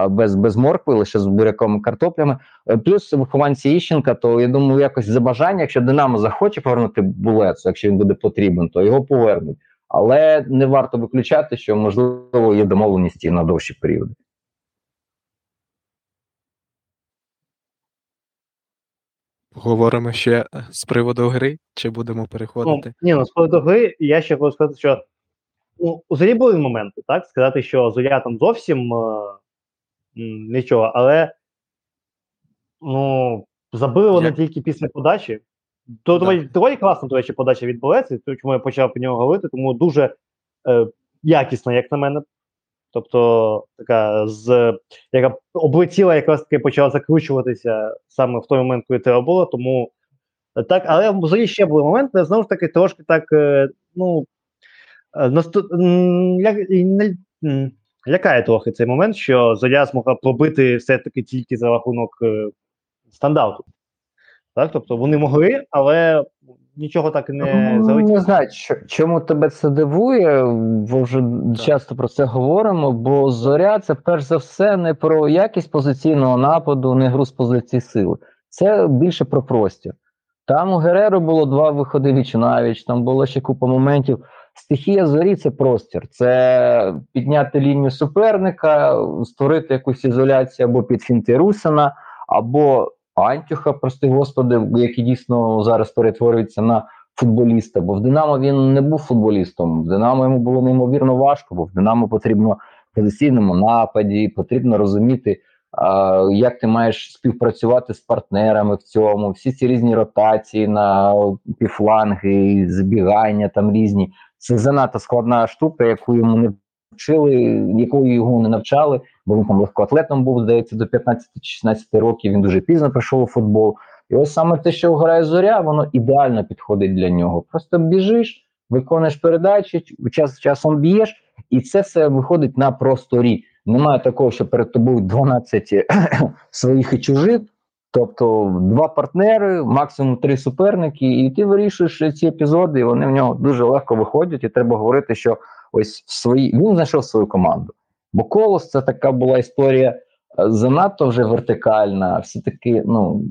Speaker 2: без без моркви, лише з буряком і картоплями. Е, плюс вихованці Іщенка, то я думаю, якось за бажання, якщо Динамо захоче повернути булецу, якщо він буде потрібен, то його повернуть. Але не варто виключати, що можливо є домовленість і на довші періоди.
Speaker 3: Говоримо ще з приводу гри, чи будемо
Speaker 1: Ну,
Speaker 3: переходити?
Speaker 1: ні, ну з приводу гри, я ще хочу сказати, що ну, у зорі були моменти, так? Сказати, що зоря там зовсім е, нічого, але ну, забили вони тільки після подачі. Доволі, класна, до речі, подача від Болеці, чому я почав про нього говорити, тому дуже е, якісна, як на мене. Тобто, така з яка облетіла, якраз таки почала закручуватися саме в той момент, коли треба було. Тому е, так, але в зорі ще були моменти, знову ж таки трошки так, е, ну насту- ля- м, лякає трохи цей момент, що зоря змогла пробити все-таки тільки за рахунок е, стандарту. Так, тобто вони могли, але нічого так і не
Speaker 2: Ну,
Speaker 1: залетіло.
Speaker 2: Не знаю, чому тебе це дивує, бо вже часто про це говоримо. Бо зоря це перш за все не про якість позиційного нападу, не гру з позиції сили. Це більше про простір. Там у Гереро було два виходи віч навіч, там було ще купа моментів. Стихія зорі це простір, це підняти лінію суперника, створити якусь ізоляцію або під фінти Русина, або Антюха, прости господи, який дійсно зараз перетворюється на футболіста. Бо в Динамо він не був футболістом. В Динамо йому було неймовірно важко, бо в Динамо потрібно в позиційному нападі, потрібно розуміти, як ти маєш співпрацювати з партнерами в цьому, всі ці різні ротації на півфланги, збігання там різні. Це занадто складна штука, яку йому не вчили, якою його не навчали, бо він там легкоатлетом був, здається, до 15-16 років. Він дуже пізно прийшов у футбол. І ось саме те, що грає зоря, воно ідеально підходить для нього. Просто біжиш, виконуєш передачі, час часом б'єш, і це все виходить на просторі. Немає такого, що перед тобою 12 своїх і чужих. Тобто два партнери, максимум три суперники, і ти вирішуєш ці епізоди, і вони в нього дуже легко виходять. І треба говорити, що ось в свої він знайшов свою команду. Бо колос це така була історія е, занадто вже вертикальна. Все таки, ну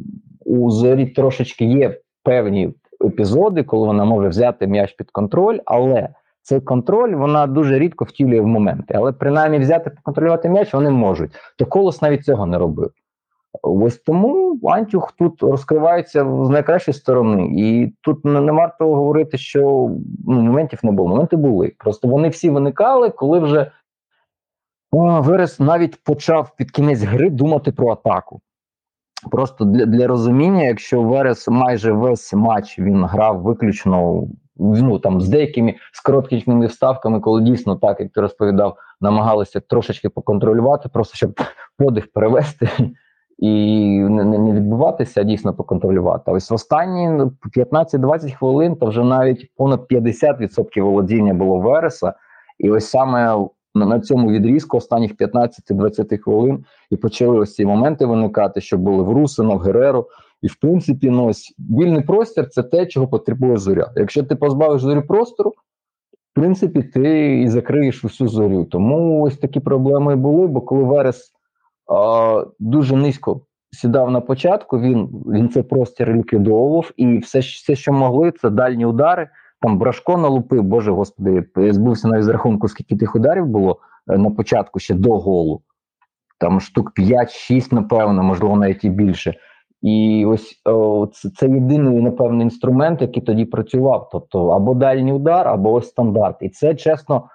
Speaker 2: у зорі трошечки є певні епізоди, коли вона може взяти м'яч під контроль, але цей контроль вона дуже рідко втілює в моменти. Але принаймні взяти поконтролювати м'яч вони можуть. То колос навіть цього не робив. Ось тому Антюх тут розкривається з найкращої сторони, і тут не, не варто говорити, що ну, моментів не було. Моменти були. Просто вони всі виникали, коли вже о, Верес навіть почав під кінець гри думати про атаку. Просто для для розуміння, якщо Верес майже весь матч він грав виключно ну там з деякими з короткими вставками, коли дійсно так, як ти розповідав, намагалися трошечки поконтролювати, просто щоб подих перевести і не, не відбуватися, а дійсно поконтролювати. Ось в останні 15-20 хвилин то вже навіть понад 50% володіння було Вереса, і ось саме на цьому відрізку останніх 15-20 хвилин і почали ось ці моменти виникати, що були в Русино, в Гереро. І в принципі, ну ось вільний простір це те, чого потребує зоря. Якщо ти позбавиш зорі простору, в принципі, ти і закриєш усю зорю. Тому ось такі проблеми були. Бо коли Верес дуже низько сідав на початку, він, він цей простір ліквідовував, і все, все, що могли, це дальні удари. Там Брашко налупив, боже господи, я збився навіть з рахунку, скільки тих ударів було е, на початку ще до голу. Там штук 5-6, напевно, можливо, навіть і більше. І ось о, це, це єдиний, напевно, інструмент, який тоді працював. Тобто або дальній удар, або ось стандарт. І це чесно.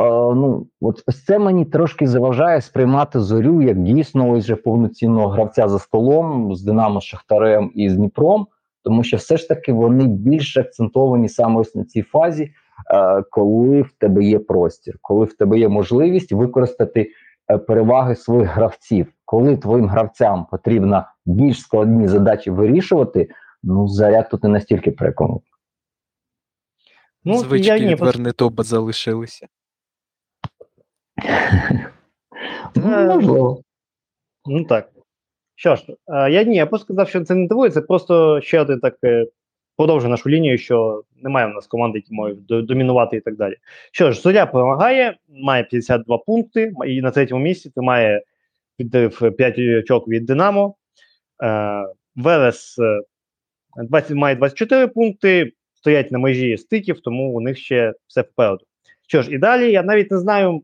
Speaker 2: Е, ну, от ось це мені трошки заважає сприймати зорю як дійсно ось же повноцінного гравця за столом з Динамо з Шахтарем і з Дніпром, тому що все ж таки вони більш акцентовані саме ось на цій фазі, е, коли в тебе є простір, коли в тебе є можливість використати е, переваги своїх гравців. Коли твоїм гравцям потрібно більш складні задачі вирішувати, ну заряд тут не настільки переконав.
Speaker 1: Ну,
Speaker 3: Звички
Speaker 1: я ні,
Speaker 3: від Вернетоба залишилися.
Speaker 2: Ну, можливо.
Speaker 1: Ну так. Що ж, е, я ні, я просто сказав, що це не дивує, це просто ще один так е, продовжує нашу лінію, що немає в нас команди, які можуть домінувати і так далі. Що ж, Зоря перемагає, має 52 пункти, і на третьому місці тримає під 5 очок від Динамо. Е, Велес е, 20, має 24 пункти, стоять на межі стиків, тому у них ще все попереду. Що ж, і далі я навіть не знаю,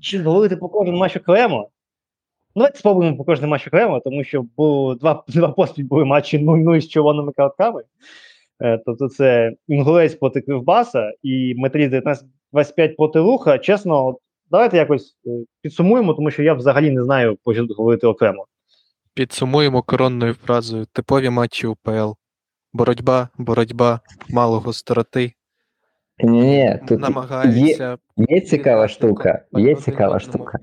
Speaker 1: чи говорити про кожен матч окремо. Ну, давайте спробуємо по кожному матчу окремо, тому що було два, два поспіль були матчі 0-0 з червоними картками. Е, тобто це Інгулець проти Кривбаса і Металіст 19-25 проти Руха. Чесно, давайте якось е, підсумуємо, тому що я взагалі не знаю, про що говорити окремо.
Speaker 3: Підсумуємо коронною фразою: типові матчі УПЛ. Боротьба, боротьба, мало гостроти.
Speaker 2: Ні, ні, тут є,
Speaker 3: намагаються
Speaker 2: є цікава штука. Є цікава штука.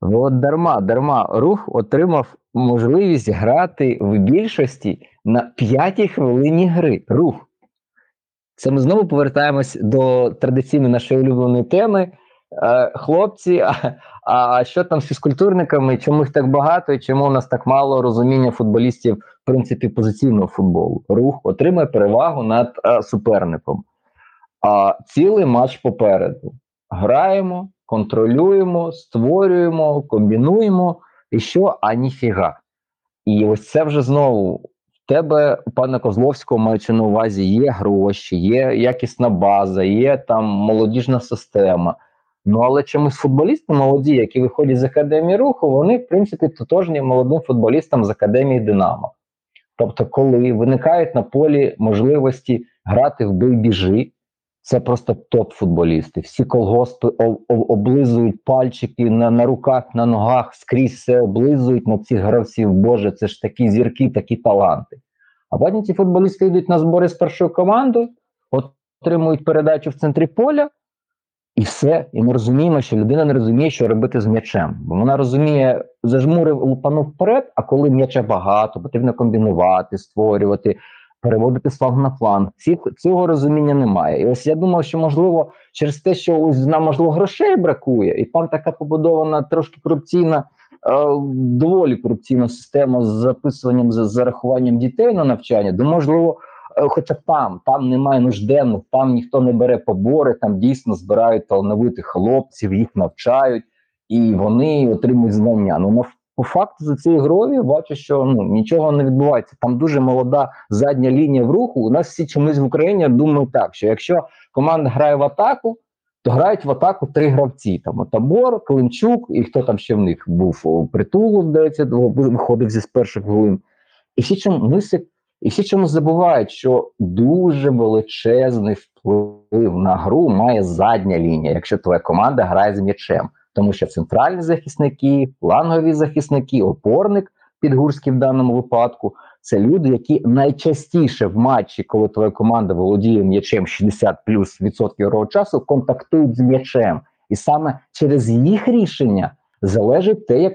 Speaker 2: От дарма, дарма. Рух отримав можливість грати в більшості на п'ятій хвилині гри. Рух. Це ми знову повертаємось до традиційної нашої улюбленої теми. Е, хлопці, а, а що там з фізкультурниками? Чому їх так багато і чому у нас так мало розуміння футболістів, в принципі, позиційного футболу? Рух отримує перевагу над е, суперником. А цілий матч попереду. Граємо, контролюємо, створюємо, комбінуємо, і що, а ніфіга. І ось це вже знову в тебе, пане Козловського, маючи на увазі, є гроші, є якісна база, є там молодіжна система. Ну але чомусь футболісти молоді, які виходять з академії руху, вони, в принципі, тотожні молодим футболістам з академії Динамо. Тобто, коли виникають на полі можливості грати в бий біжи, це просто топ-футболісти. Всі колгоспи об- об- облизують пальчики на, на руках, на ногах, скрізь все облизують на цих гравців. Боже, це ж такі зірки, такі таланти. А потім ці футболісти йдуть на збори з першою командою, отримують передачу в центрі поля, і все. І ми розуміємо, що людина не розуміє, що робити з м'ячем. Бо вона розуміє, зажмурив лупанув вперед, а коли м'яча багато, потрібно комбінувати, створювати, переводити фланг на фланг. Ці, цього розуміння немає. І ось я думав, що можливо через те, що ось нам можливо грошей бракує, і там така побудована трошки корупційна, е, доволі корупційна система з записуванням з зарахуванням дітей на навчання, де можливо. е, Хоча там, там немає нужденних, там ніхто не бере побори, там дійсно збирають талановитих хлопців, їх навчають, і вони отримують знання. Ну по факту за цією грою бачу, що ну нічого не відбувається. Там дуже молода задня лінія в руху. У нас всі чомусь в Україні думають так, що якщо команда грає в атаку, то грають в атаку три гравці: там Табор, Климчук, і хто там ще в них був притулу, здається, виходив зі з перших хвилин. І всі чомусь і всі чомусь забувають, що дуже величезний вплив на гру має задня лінія, якщо твоя команда грає з м'ячем тому що центральні захисники, флангові захисники, опорник підгурський в даному випадку це люди, які найчастіше в матчі, коли твоя команда володіє м'ячем 60 плюс відсотків його часу, контактують з м'ячем, і саме через їх рішення залежить те, як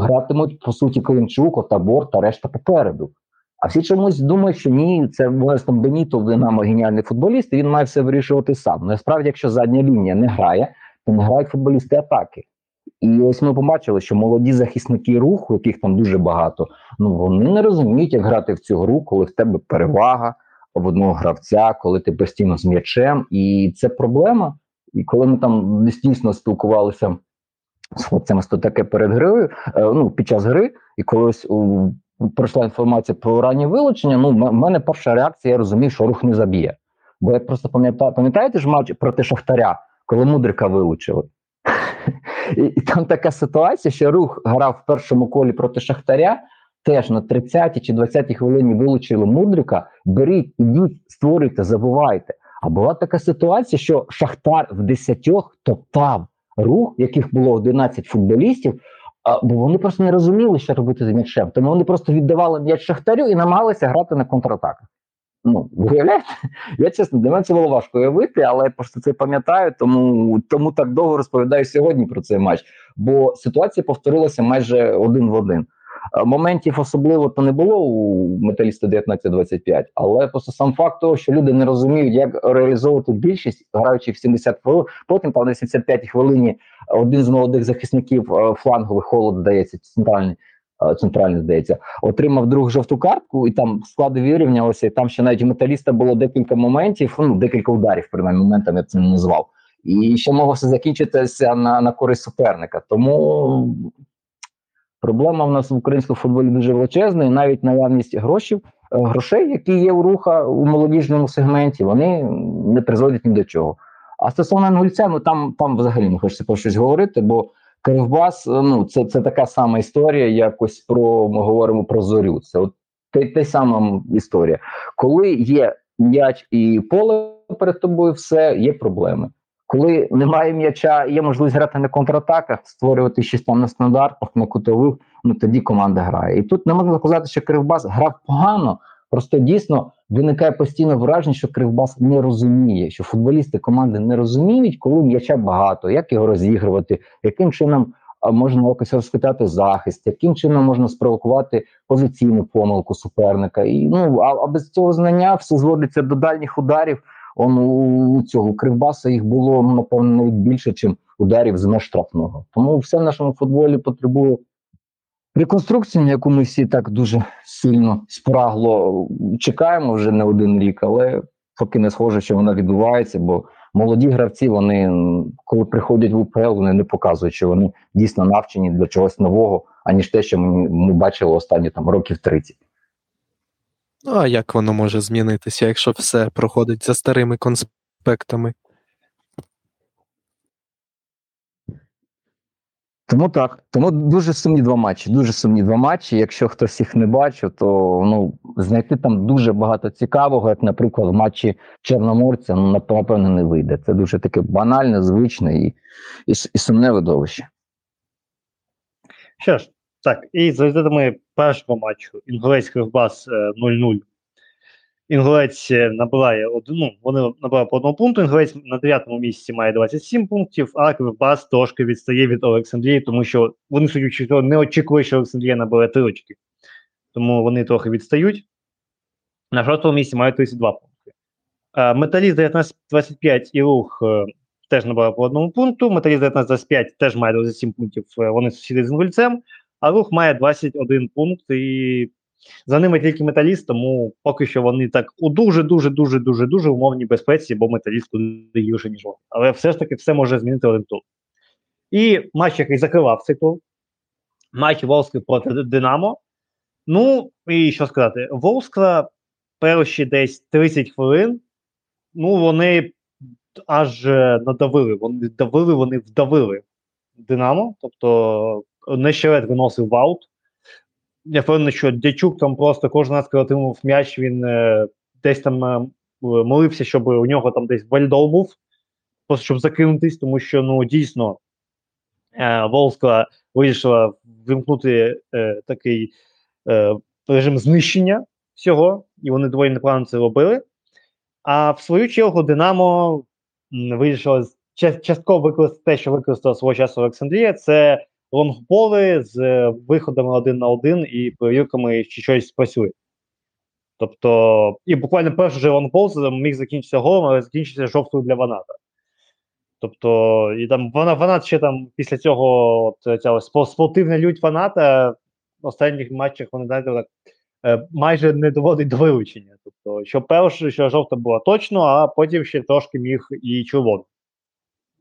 Speaker 2: гратимуть по суті Климчук, Отабор та решта попереду. А всі чомусь думають, що ні, це Беніто, Динамо геніальний футболіст, і він має все вирішувати сам. Насправді, якщо задня лінія не грає, грають футболісти атаки. І ось ми побачили, що молоді захисники руху, яких там дуже багато, ну вони не розуміють, як грати в цю гру, коли в тебе перевага в одного гравця, коли ти постійно з м'ячем. І це проблема. І коли ми там дійсно спілкувалися з хлопцями то таке перед грою, е, ну, під час гри, і колись у, пройшла інформація про раннє вилучення. Ну, в мене перша реакція, я розумів, що рух не заб'є. Бо я просто пам'ятаю, пам'ятаєте ж матч проти Шахтаря, коли Мудрика вилучили? І, і там така ситуація, що рух грав в першому колі проти Шахтаря, теж на 30-й чи 20-й хвилині вилучили Мудрика. Беріть, ідіть, створюйте, забувайте. А була така ситуація, що Шахтар в 10 топтав рух, яких було 11 футболістів, бо вони просто не розуміли, що робити з м'ячем. Тому вони просто віддавали м'яч Шахтарю і намагалися грати на контратаках. Ну, виявляєте? Я чесно, для мене це було важко уявити, але я просто це пам'ятаю, тому тому так довго розповідаю сьогодні про цей матч. Бо ситуація повторилася майже один в один. Е, Моментів особливо то не було у металіста 19-25, але просто сам факт того, що люди не розуміють, як реалізовувати більшість, граючи в 70 хвилин. Потім там на 75-й хвилині один з молодих захисників е, фланговий холод здається, центральний. Е, Центральний здається, отримав другу жовту картку, і там склади вирівнялися. І там ще навіть у металіста було декілька моментів, ну декілька ударів, принаймні моментами я це не назвав. І ще могло все закінчитися на, на користь суперника. Тому проблема в нас в українському футболі дуже величезна, і навіть наявність грошей, е, грошей, які є у руха у молодіжному сегменті, вони не призводять ні до чого. А стосовно Ангульця, ну там там взагалі не хочеться про щось говорити, бо Кривбас, е, ну це це така сама історія, якось про ми говоримо про зорю. Це от те, те сама історія. Коли є м'яч і поле перед тобою, все є проблеми. Коли немає м'яча, є можливість грати на контратаках, створювати щось там на стандартах, на кутових, ну тоді команда грає. І тут не можна сказати, що Кривбас грав погано. Просто дійсно виникає постійно враження, що Кривбас не розуміє, що футболісти команди не розуміють, коли м'яча багато, як його розігрувати, яким чином можна якось розхитати захист, яким чином можна спровокувати позиційну помилку суперника. І ну а, а без цього знання все зводиться до дальніх ударів. Он у цього Кривбаса їх було напевно більше, ніж ударів з штрафного. Тому все в нашому футболі потребує реконструкції, на яку ми всі так дуже сильно спрагло чекаємо вже не один рік, але поки не схоже, що вона відбувається, бо молоді гравці, вони коли приходять в УПЛ, вони не показують, що вони дійсно навчені для чогось нового, аніж те, що ми, ми бачили останні там років 30.
Speaker 3: Ну, а як воно може змінитися, якщо все проходить за старими конспектами?
Speaker 2: Тому так. Тому дуже сумні два матчі. Дуже сумні два матчі. Якщо хтось їх не бачив, то ну знайти там дуже багато цікавого, як, наприклад, в матчі Чорноморця, ну напевно, не вийде. Це дуже таке банальне, звичне і, і, і сумне видовище.
Speaker 1: Що ж, так, і за результатами першого матчу Інгулець Кривбас е, 0-0. Інгулець е, набирає один, ну, вони набирають по одному пункту. Інгулець на 9-му місці має 27 пунктів, а Кривбас трошки відстає від Олександрії, тому що вони, судячи того, не очікували, що Олександрія набере три очки. Тому вони трохи відстають. На шостому місці мають 32 пункти. Е, Металіст 19-25 і рух е, теж набирає по одному пункту. Металіст 19-25 теж має 27 пунктів. Вони сусіди з Інгульцем, а рух має 21 пункт. І за ними тільки металіст, тому поки що вони так у дуже дуже дуже дуже дуже умовній безпеці, бо металіст куди гірше, ніж вони. Але все ж таки все може змінити один тур. І матч, який закривав цей тур, матч Волскли проти Динамо. Ну, і що сказати, Волскла перші десь 30 хвилин, ну, вони аж е, надавили. Вони давили, вони вдавили Динамо. Тобто Нещерет виносив в аут. Я впевнений, що Дячук там просто кожен раз, коли отримав м'яч, він е, десь там е, молився, щоб у нього там десь вальдол був, просто щоб закинутись, тому що ну дійсно е, Волскла вирішила вимкнути е, такий е, режим знищення всього, і вони доволі неправильно це робили. А в свою чергу Динамо вирішила частково використати те, що використала свого часу Олександрія, це лонгболи з е, виходами один на один і перевірками, чи щось працює. Тобто, і буквально перший же лонгбол це міг закінчитися голом, але закінчиться жовтою для Ваната. Тобто, і там вона Ванат ще там після цього от, ця спортивна лють Ваната в останніх матчах вони знаєте, так, е, майже не доводить до вилучення. Тобто, що перше, що жовта була точно, а потім ще трошки міг і червоно.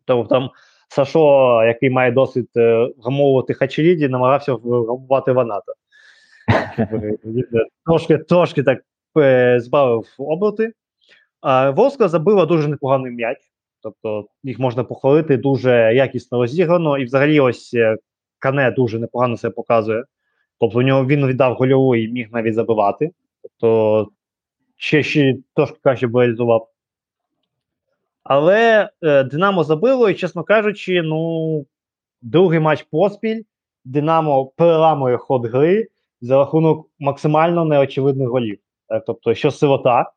Speaker 1: Тобто там Сашо, який має досвід е, гамовувати Хачеріді, намагався гамувати Ваната. Трошки, трошки так е, збавив оберти. А Волска забила дуже непоганий м'яч. Тобто їх можна похвалити, дуже якісно розіграно, і взагалі ось е, Кане дуже непогано себе показує. Тобто у нього він віддав гольову і міг навіть забивати. Тобто ще, ще трошки краще б реалізував. Але е, Динамо забило, і, чесно кажучи, ну, другий матч поспіль. Динамо переламує ход гри за рахунок максимально неочевидних голів. Так, тобто, що сирота.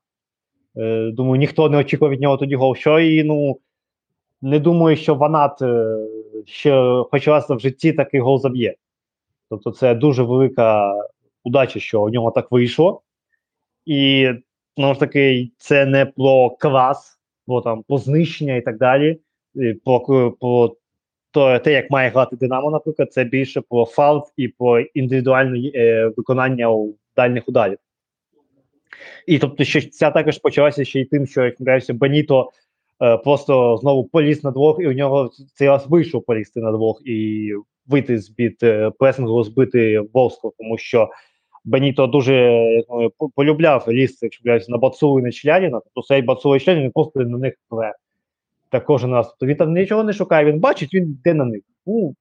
Speaker 1: Е, думаю, ніхто не очікував від нього тоді гол. Що і ну, не думаю, що Ванат е, ще хоч раз в житті такий гол заб'є. Тобто, це дуже велика удача, що у нього так вийшло. І знову ж таки, це не про клас, про там про знищення і так далі. Про про то, те, як має грати Динамо, наприклад, це більше про фалт і про індивідуальне е, виконання у дальніх ударів. І тобто, що ця також почалася ще й тим, що як кажеться, Беніто е, просто знову поліз на двох, і у нього цей раз вийшов полізти на двох і вийти з під е, пресингу, розбити Волску, тому що Беніто дуже ну, полюбляв лізти, якщо кажуть, на Бацулу і на Чляніна, тобто цей Бацула і Чляніна просто на них пре. Так кожен раз. Тобто він там нічого не шукає, він бачить, він йде на них. Ну,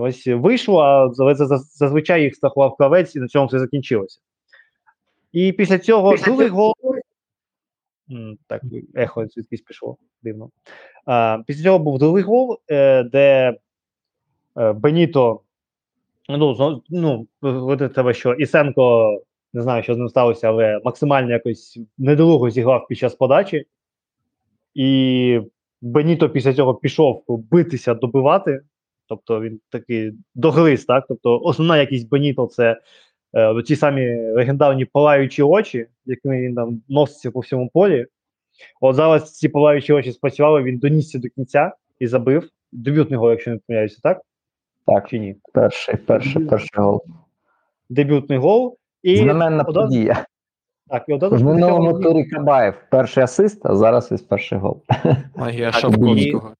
Speaker 1: ось вийшло, а зазвичай їх страхував кравець, і на цьому все закінчилося. І після цього після другий гол. Так, ехо звідкись пішло, дивно. А, Після цього був другий гол, е, де е, Беніто. Ну, ну, тебе, що Ісенко, не знаю, що з ним сталося, але максимально якось недолуго зіграв під час подачі. І Беніто після цього пішов битися, добивати. Тобто він такий догриз, так? Тобто, основна якість Беніто це е, ті самі легендарні палаючі очі, якими він там носиться по всьому полі. От зараз ці палаючі очі спрацювали, він донісся до кінця і забив. Дебютний гол, якщо не помиляюся, так?
Speaker 2: Так. Чи ні? Перший, перший, перший гол.
Speaker 1: Дебютний гол. І
Speaker 2: Знаменна одразу... подія.
Speaker 1: Так, і одразу
Speaker 2: В минулому турі Кабаєв перший асист, а зараз із перший гол.
Speaker 3: Магія Шовковського.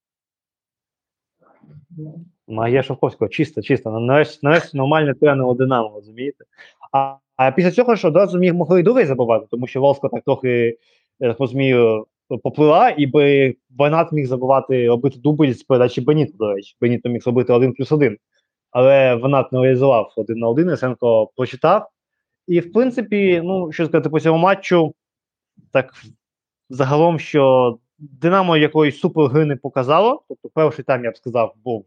Speaker 1: Магія Шовковського, чисто, чисто. Нарешті, нарешті нормальне тренуло Динамо, розумієте? А а після цього ж одразу міг могли і другий забувати, тому що Волско так трохи, я розумію, поплила, і би Ванат міг забувати робити дубль з передачі Беніто, до речі. Беніто міг зробити один плюс один. Але Ванат не реалізував один на один, Ясенко прочитав. І, в принципі, ну, що сказати, по цьому матчу, так загалом, що Динамо якоїсь супергри не показало. Тобто, перший тайм, я б сказав, був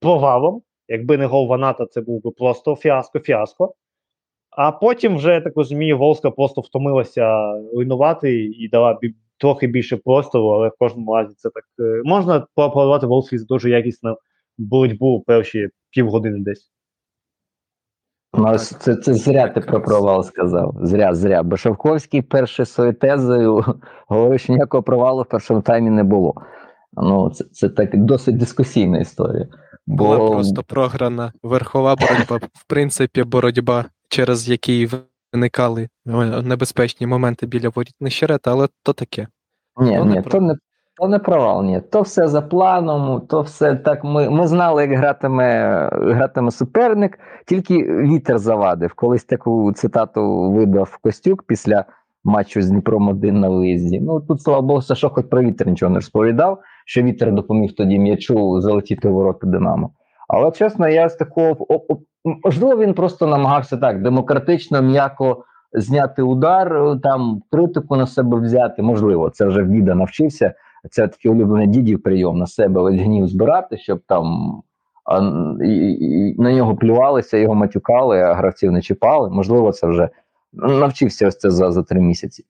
Speaker 1: провалом. Якби не гол Ваната, це був би просто фіаско-фіаско. А потім, вже я так розумію, Волска просто втомилася руйнувати і дала трохи більше простору, але в кожному разі це так е, можна поаплодувати Волскі за дуже якісну боротьбу перші півгодини десь.
Speaker 2: Ну, це це зря ти про провал сказав. Зря, зря. Бо Шовковський перший своєю тезою говорив, що ніякого провалу в першому таймі не було. Ну, Це це так досить дискусійна історія.
Speaker 3: Бо... Була просто програна верхова боротьба, в принципі, боротьба, через який виникали небезпечні моменти біля воріт Нещерета, але то таке.
Speaker 2: Ні, то ні, не то не то не провал, ні. То все за планом, то все так. Ми ми знали, як гратиме гратиме суперник, тільки вітер завадив. Колись таку цитату видав Костюк після матчу з Дніпром 1 на виїзді. Ну тут, слава Богу, що хоч про вітер нічого не розповідав, що вітер допоміг тоді м'ячу залетіти в ворота Динамо. Але чесно, я з такого можливо, він просто намагався так демократично, м'яко зняти удар, там критику на себе взяти. Можливо, це вже діда навчився. Це такий улюблений дідів прийом на себе весь гнів збирати, щоб там а, і, і, на нього плювалися, його матюкали, а гравців не чіпали. Можливо, це вже навчився ось це за за три місяці.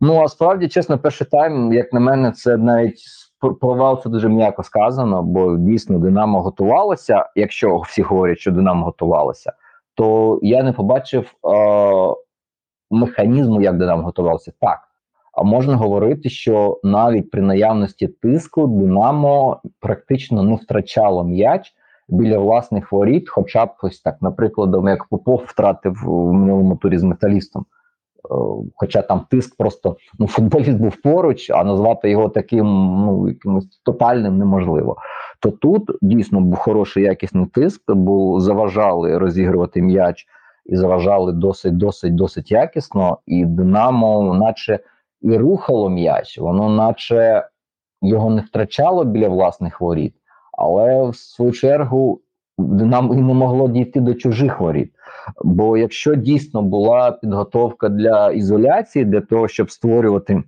Speaker 2: Ну а справді, чесно, перший тайм, як на мене, це навіть провал це дуже м'яко сказано, бо дійсно Динамо готувалося. Якщо всі говорять, що Динамо готувалося, то я не побачив е- механізму, як Динамо готувалося. Так, а можна говорити, що навіть при наявності тиску Динамо практично не втрачало м'яч біля власних воріт, хоча б ось так, наприклад, як Попов втратив в минулому турі з металістом. Хоча там тиск просто ну, футболіст був поруч, а назвати його таким ну, якимось тотальним неможливо. То тут дійсно був хороший якісний тиск, бо заважали розігрувати м'яч і заважали досить, досить, досить якісно. І Динамо, наче і рухало м'яч, воно наче його не втрачало біля власних воріт, але в свою чергу Динамо і не могло дійти до чужих воріт. Бо якщо дійсно була підготовка для ізоляції, для того, щоб створювати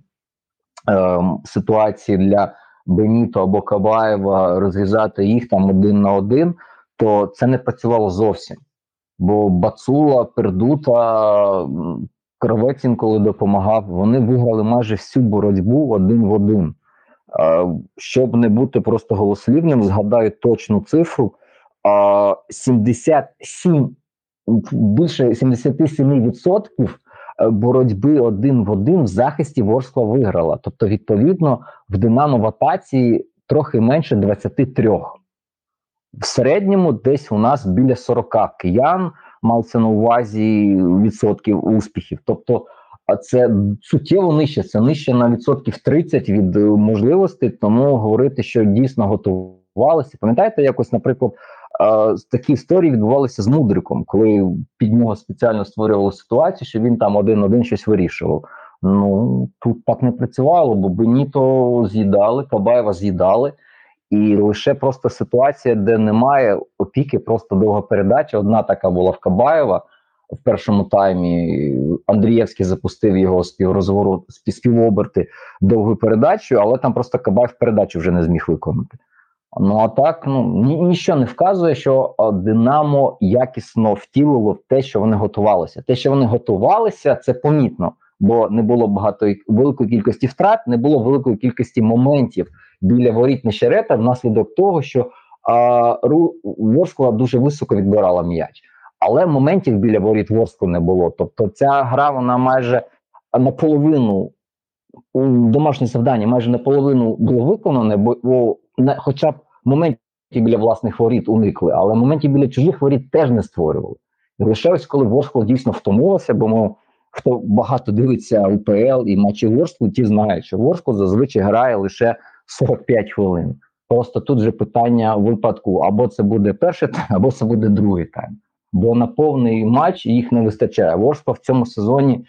Speaker 2: е, ситуації для Беніто або Кабаєва, розв'язати їх там один на один, то це не працювало зовсім. Бо Бацула, Пердута, Кравець інколи допомагав, вони виграли майже всю боротьбу один в один. Е, щоб не бути просто голослівним, згадаю точну цифру: 77 більше 77% е, боротьби один в один в захисті Ворскла виграла. Тобто, відповідно, в Динамо в атаці трохи менше 23. В середньому десь у нас біля 40 киян мається на увазі відсотків успіхів. Тобто, це суттєво нижче, це нижче на відсотків 30 від е, можливостей, тому говорити, що дійсно готувалися. Пам'ятаєте, якось, наприклад, такі історії відбувалися з Мудриком, коли під нього спеціально створювали ситуацію, що він там один-один щось вирішував. Ну тут так не працювало, бо Беніто з'їдали, Кабаєва з'їдали, і лише просто ситуація, де немає опіки, просто довга передача. Одна така була в Кабаєва в першому таймі. Андрієвський запустив його співрозворот, співоберти довгою передачею, але там просто Кабаєв передачу вже не зміг виконати. Ну а так ну нічого не вказує, що Динамо якісно втілило в те, що вони готувалися. Те, що вони готувалися, це помітно, бо не було багато великої кількості втрат, не було великої кількості моментів біля воріт Нещерета внаслідок того, що а, Ру Ворскла дуже високо відбирала м'яч, але моментів біля воріт Ворскла не було. Тобто, ця гра вона майже наполовину домашнє завдання майже наполовину було виконане, бо не, хоча б моментів біля власних воріт уникли, але моментів біля чужих воріт теж не створювали. І лише ось коли Ворскла дійсно втомилося, бо мов, хто багато дивиться УПЛ і матчі Ворсклу, ті знають, що Ворскла зазвичай грає лише 45 хвилин. Просто тут же питання випадку: або це буде перший тайм, або це буде другий тайм. Бо на повний матч їх не вистачає. Ворскла в цьому сезоні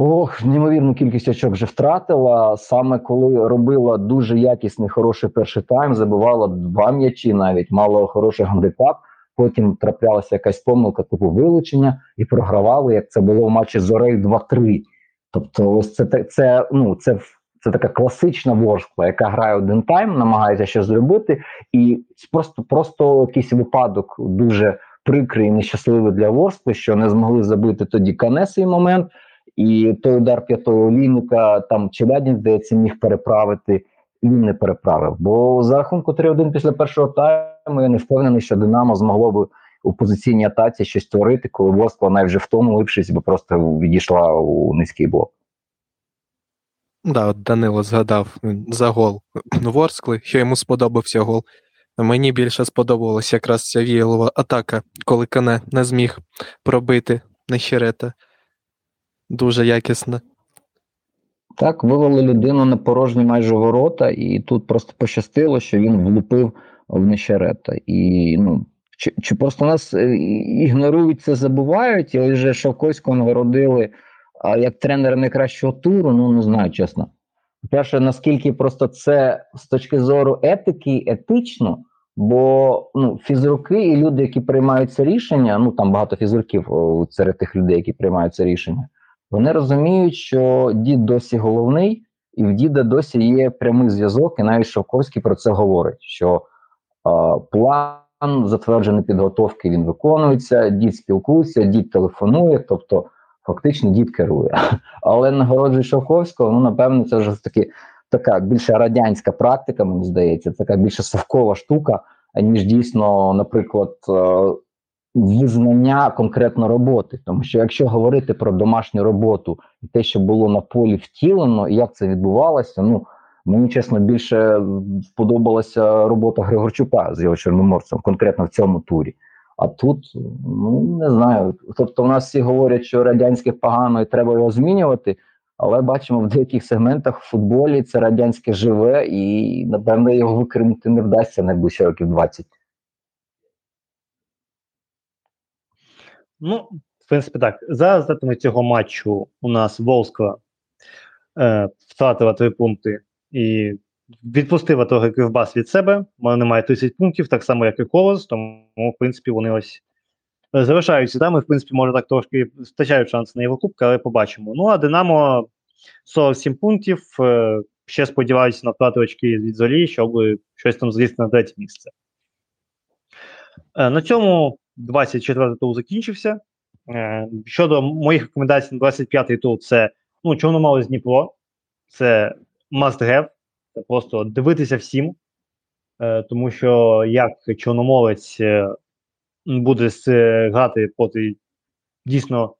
Speaker 2: Ох, неймовірну кількість очок вже втратила. Саме коли робила дуже якісний хороший перший тайм, забивала два м'ячі, навіть мала хороший гандикап. Потім траплялася якась помилка, типу вилучення, і програвали, як це було в матчі Зорею 2-3. Тобто, ось це це, ну, це, це така класична ворскла, яка грає один тайм, намагається щось зробити, і просто просто якийсь випадок дуже прикрий і нещасливий для ворскли, що не змогли забити тоді канесий момент. І той удар п'ятого олійника там Челядін, здається, міг переправити, він не переправив. Бо за рахунку 3-1 після першого тайму я не впевнений, що Динамо змогло би у позиційній атаці щось створити, коли Ворскла навіть вже втомившись, бо просто відійшла у низький блок.
Speaker 3: Да, от Данило згадав за гол Ворскли, що йому сподобався гол. Мені більше сподобалася якраз ця віялова атака, коли Кане не зміг пробити Нещерета дуже якісне.
Speaker 2: Так, вивели людину на порожні майже ворота, і тут просто пощастило, що він влупив в нещерета. І ну, чи чи просто нас е, ігнорують це, забувають, і вже Шовковського нагородили а як тренера найкращого туру, ну не знаю, чесно. Перше, наскільки просто це з точки зору етики, етично, бо ну, фізруки і люди, які приймають це рішення, ну там багато фізруків серед тих людей, які приймають це рішення. Вони розуміють, що дід досі головний, і в діда досі є прямий зв'язок, і навіть Шовковський про це говорить: що е, план затверджений підготовки він виконується, дід спілкується, дід телефонує, тобто фактично дід керує. Але нагороджує Шовковського, ну напевно, це вже таки така більше радянська практика, мені здається, така більше совкова штука, ніж дійсно, наприклад. Е, визнання конкретно роботи. Тому що якщо говорити про домашню роботу і те, що було на полі втілено, і як це відбувалося, ну мені чесно більше сподобалася робота Григорчука з його чорноморцем, конкретно в цьому турі. А тут, ну не знаю. Тобто, у нас всі говорять, що радянське погано і треба його змінювати. Але бачимо в деяких сегментах в футболі це радянське живе, і напевно його викинути не вдасться найближчі років 20.
Speaker 1: Ну, в принципі, так. За результатами цього матчу у нас Волська е, втратила три пункти і відпустила трохи Кривбас від себе. Вони мають 30 пунктів, так само, як і Колос, тому, в принципі, вони ось залишаються там. І, в принципі, може так трошки втрачають шанс на Єврокубка, але побачимо. Ну, а Динамо 47 пунктів. Е, ще сподіваюся на втрату очки від Зорі, щоб щось там злізти на третє місце. Е, на цьому 24-й тур закінчився. Е, щодо моїх рекомендацій на 25-й тур, це ну, Чорноморець Дніпро, це must have, це просто дивитися всім, е, тому що як Чорноморець е, буде грати проти дійсно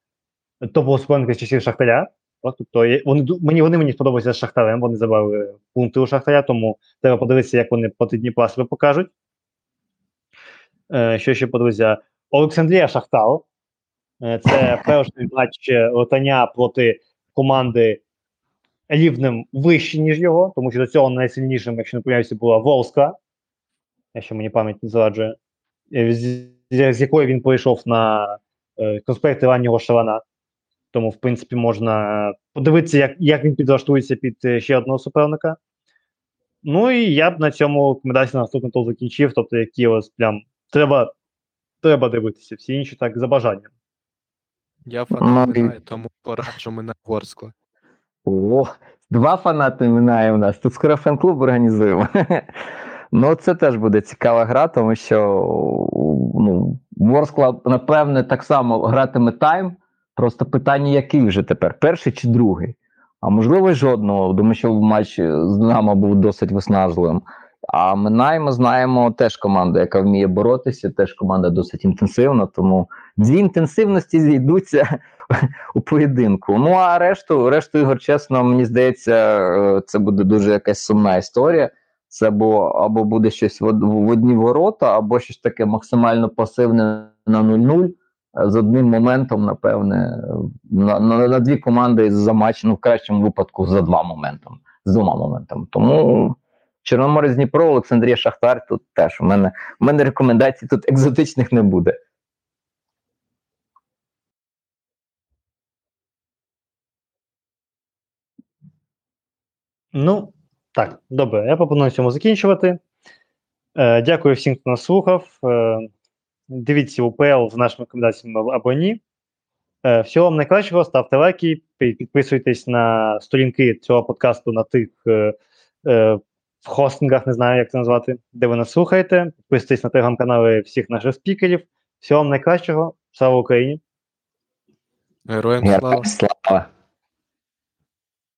Speaker 1: топового суперника з часів Шахтаря. Тобто вони, мені, вони мені сподобаються з Шахтарем, вони забрали пункти у Шахтаря, тому треба подивитися, як вони проти Дніпра себе покажуть. Е, що ще подивитися? Олександрія Шахтар. Е, Це перший матч е, Ротаня проти команди рівнем вище, ніж його, тому що до цього найсильнішим, якщо не помиляюся, була Волска, якщо мені пам'ять не зраджує, е, з, з якої він прийшов на е, конспекти раннього Шарана. Тому, в принципі, можна подивитися, як, як він підлаштується під е, ще одного суперника. Ну і я б на цьому рекомендацію на наступний тур закінчив, тобто, які ось прям треба, треба дивитися, всі інші так за бажанням.
Speaker 3: Я фанат Минає, тому пораджу мене Ворскла.
Speaker 2: О, два фанати минає у нас. Тут скоро фан-клуб організуємо. Ну, це теж буде цікава гра, тому що ну, Ворскла, напевне, так само гратиме тайм. Просто питання, який вже тепер, перший чи другий? А можливо, жодного, тому що матч з Динамо був досить виснажливим. А Минаємо знаємо теж команда, яка вміє боротися, теж команда досить інтенсивна, тому дві інтенсивності зійдуться у поєдинку. Ну а решту, решту ігор, чесно, мені здається, е, це буде дуже якась сумна історія. Це або, або буде щось в, в одні ворота, або щось таке максимально пасивне на 0-0 е, з одним моментом, напевне, на, на, на дві команди за матч, ну в кращому випадку за два моментом, з двома моментами. Тому Чорноморець Дніпро, Олександрія Шахтар тут теж. У мене, у мене рекомендацій тут екзотичних не буде.
Speaker 1: Ну, так, добре, я пропоную цьому закінчувати. Е, дякую всім, хто нас слухав. Е, дивіться УПЛ з нашими рекомендаціями або ні. Е, всього вам найкращого, ставте лайки, підписуйтесь на сторінки цього подкасту на тих е, е, в хостингах, не знаю, як це назвати, де ви нас слухаєте. Підписуйтесь на телеграм-канали всіх наших спікерів. Всього вам найкращого. Слава Україні!
Speaker 3: Героям слава!
Speaker 2: Слава!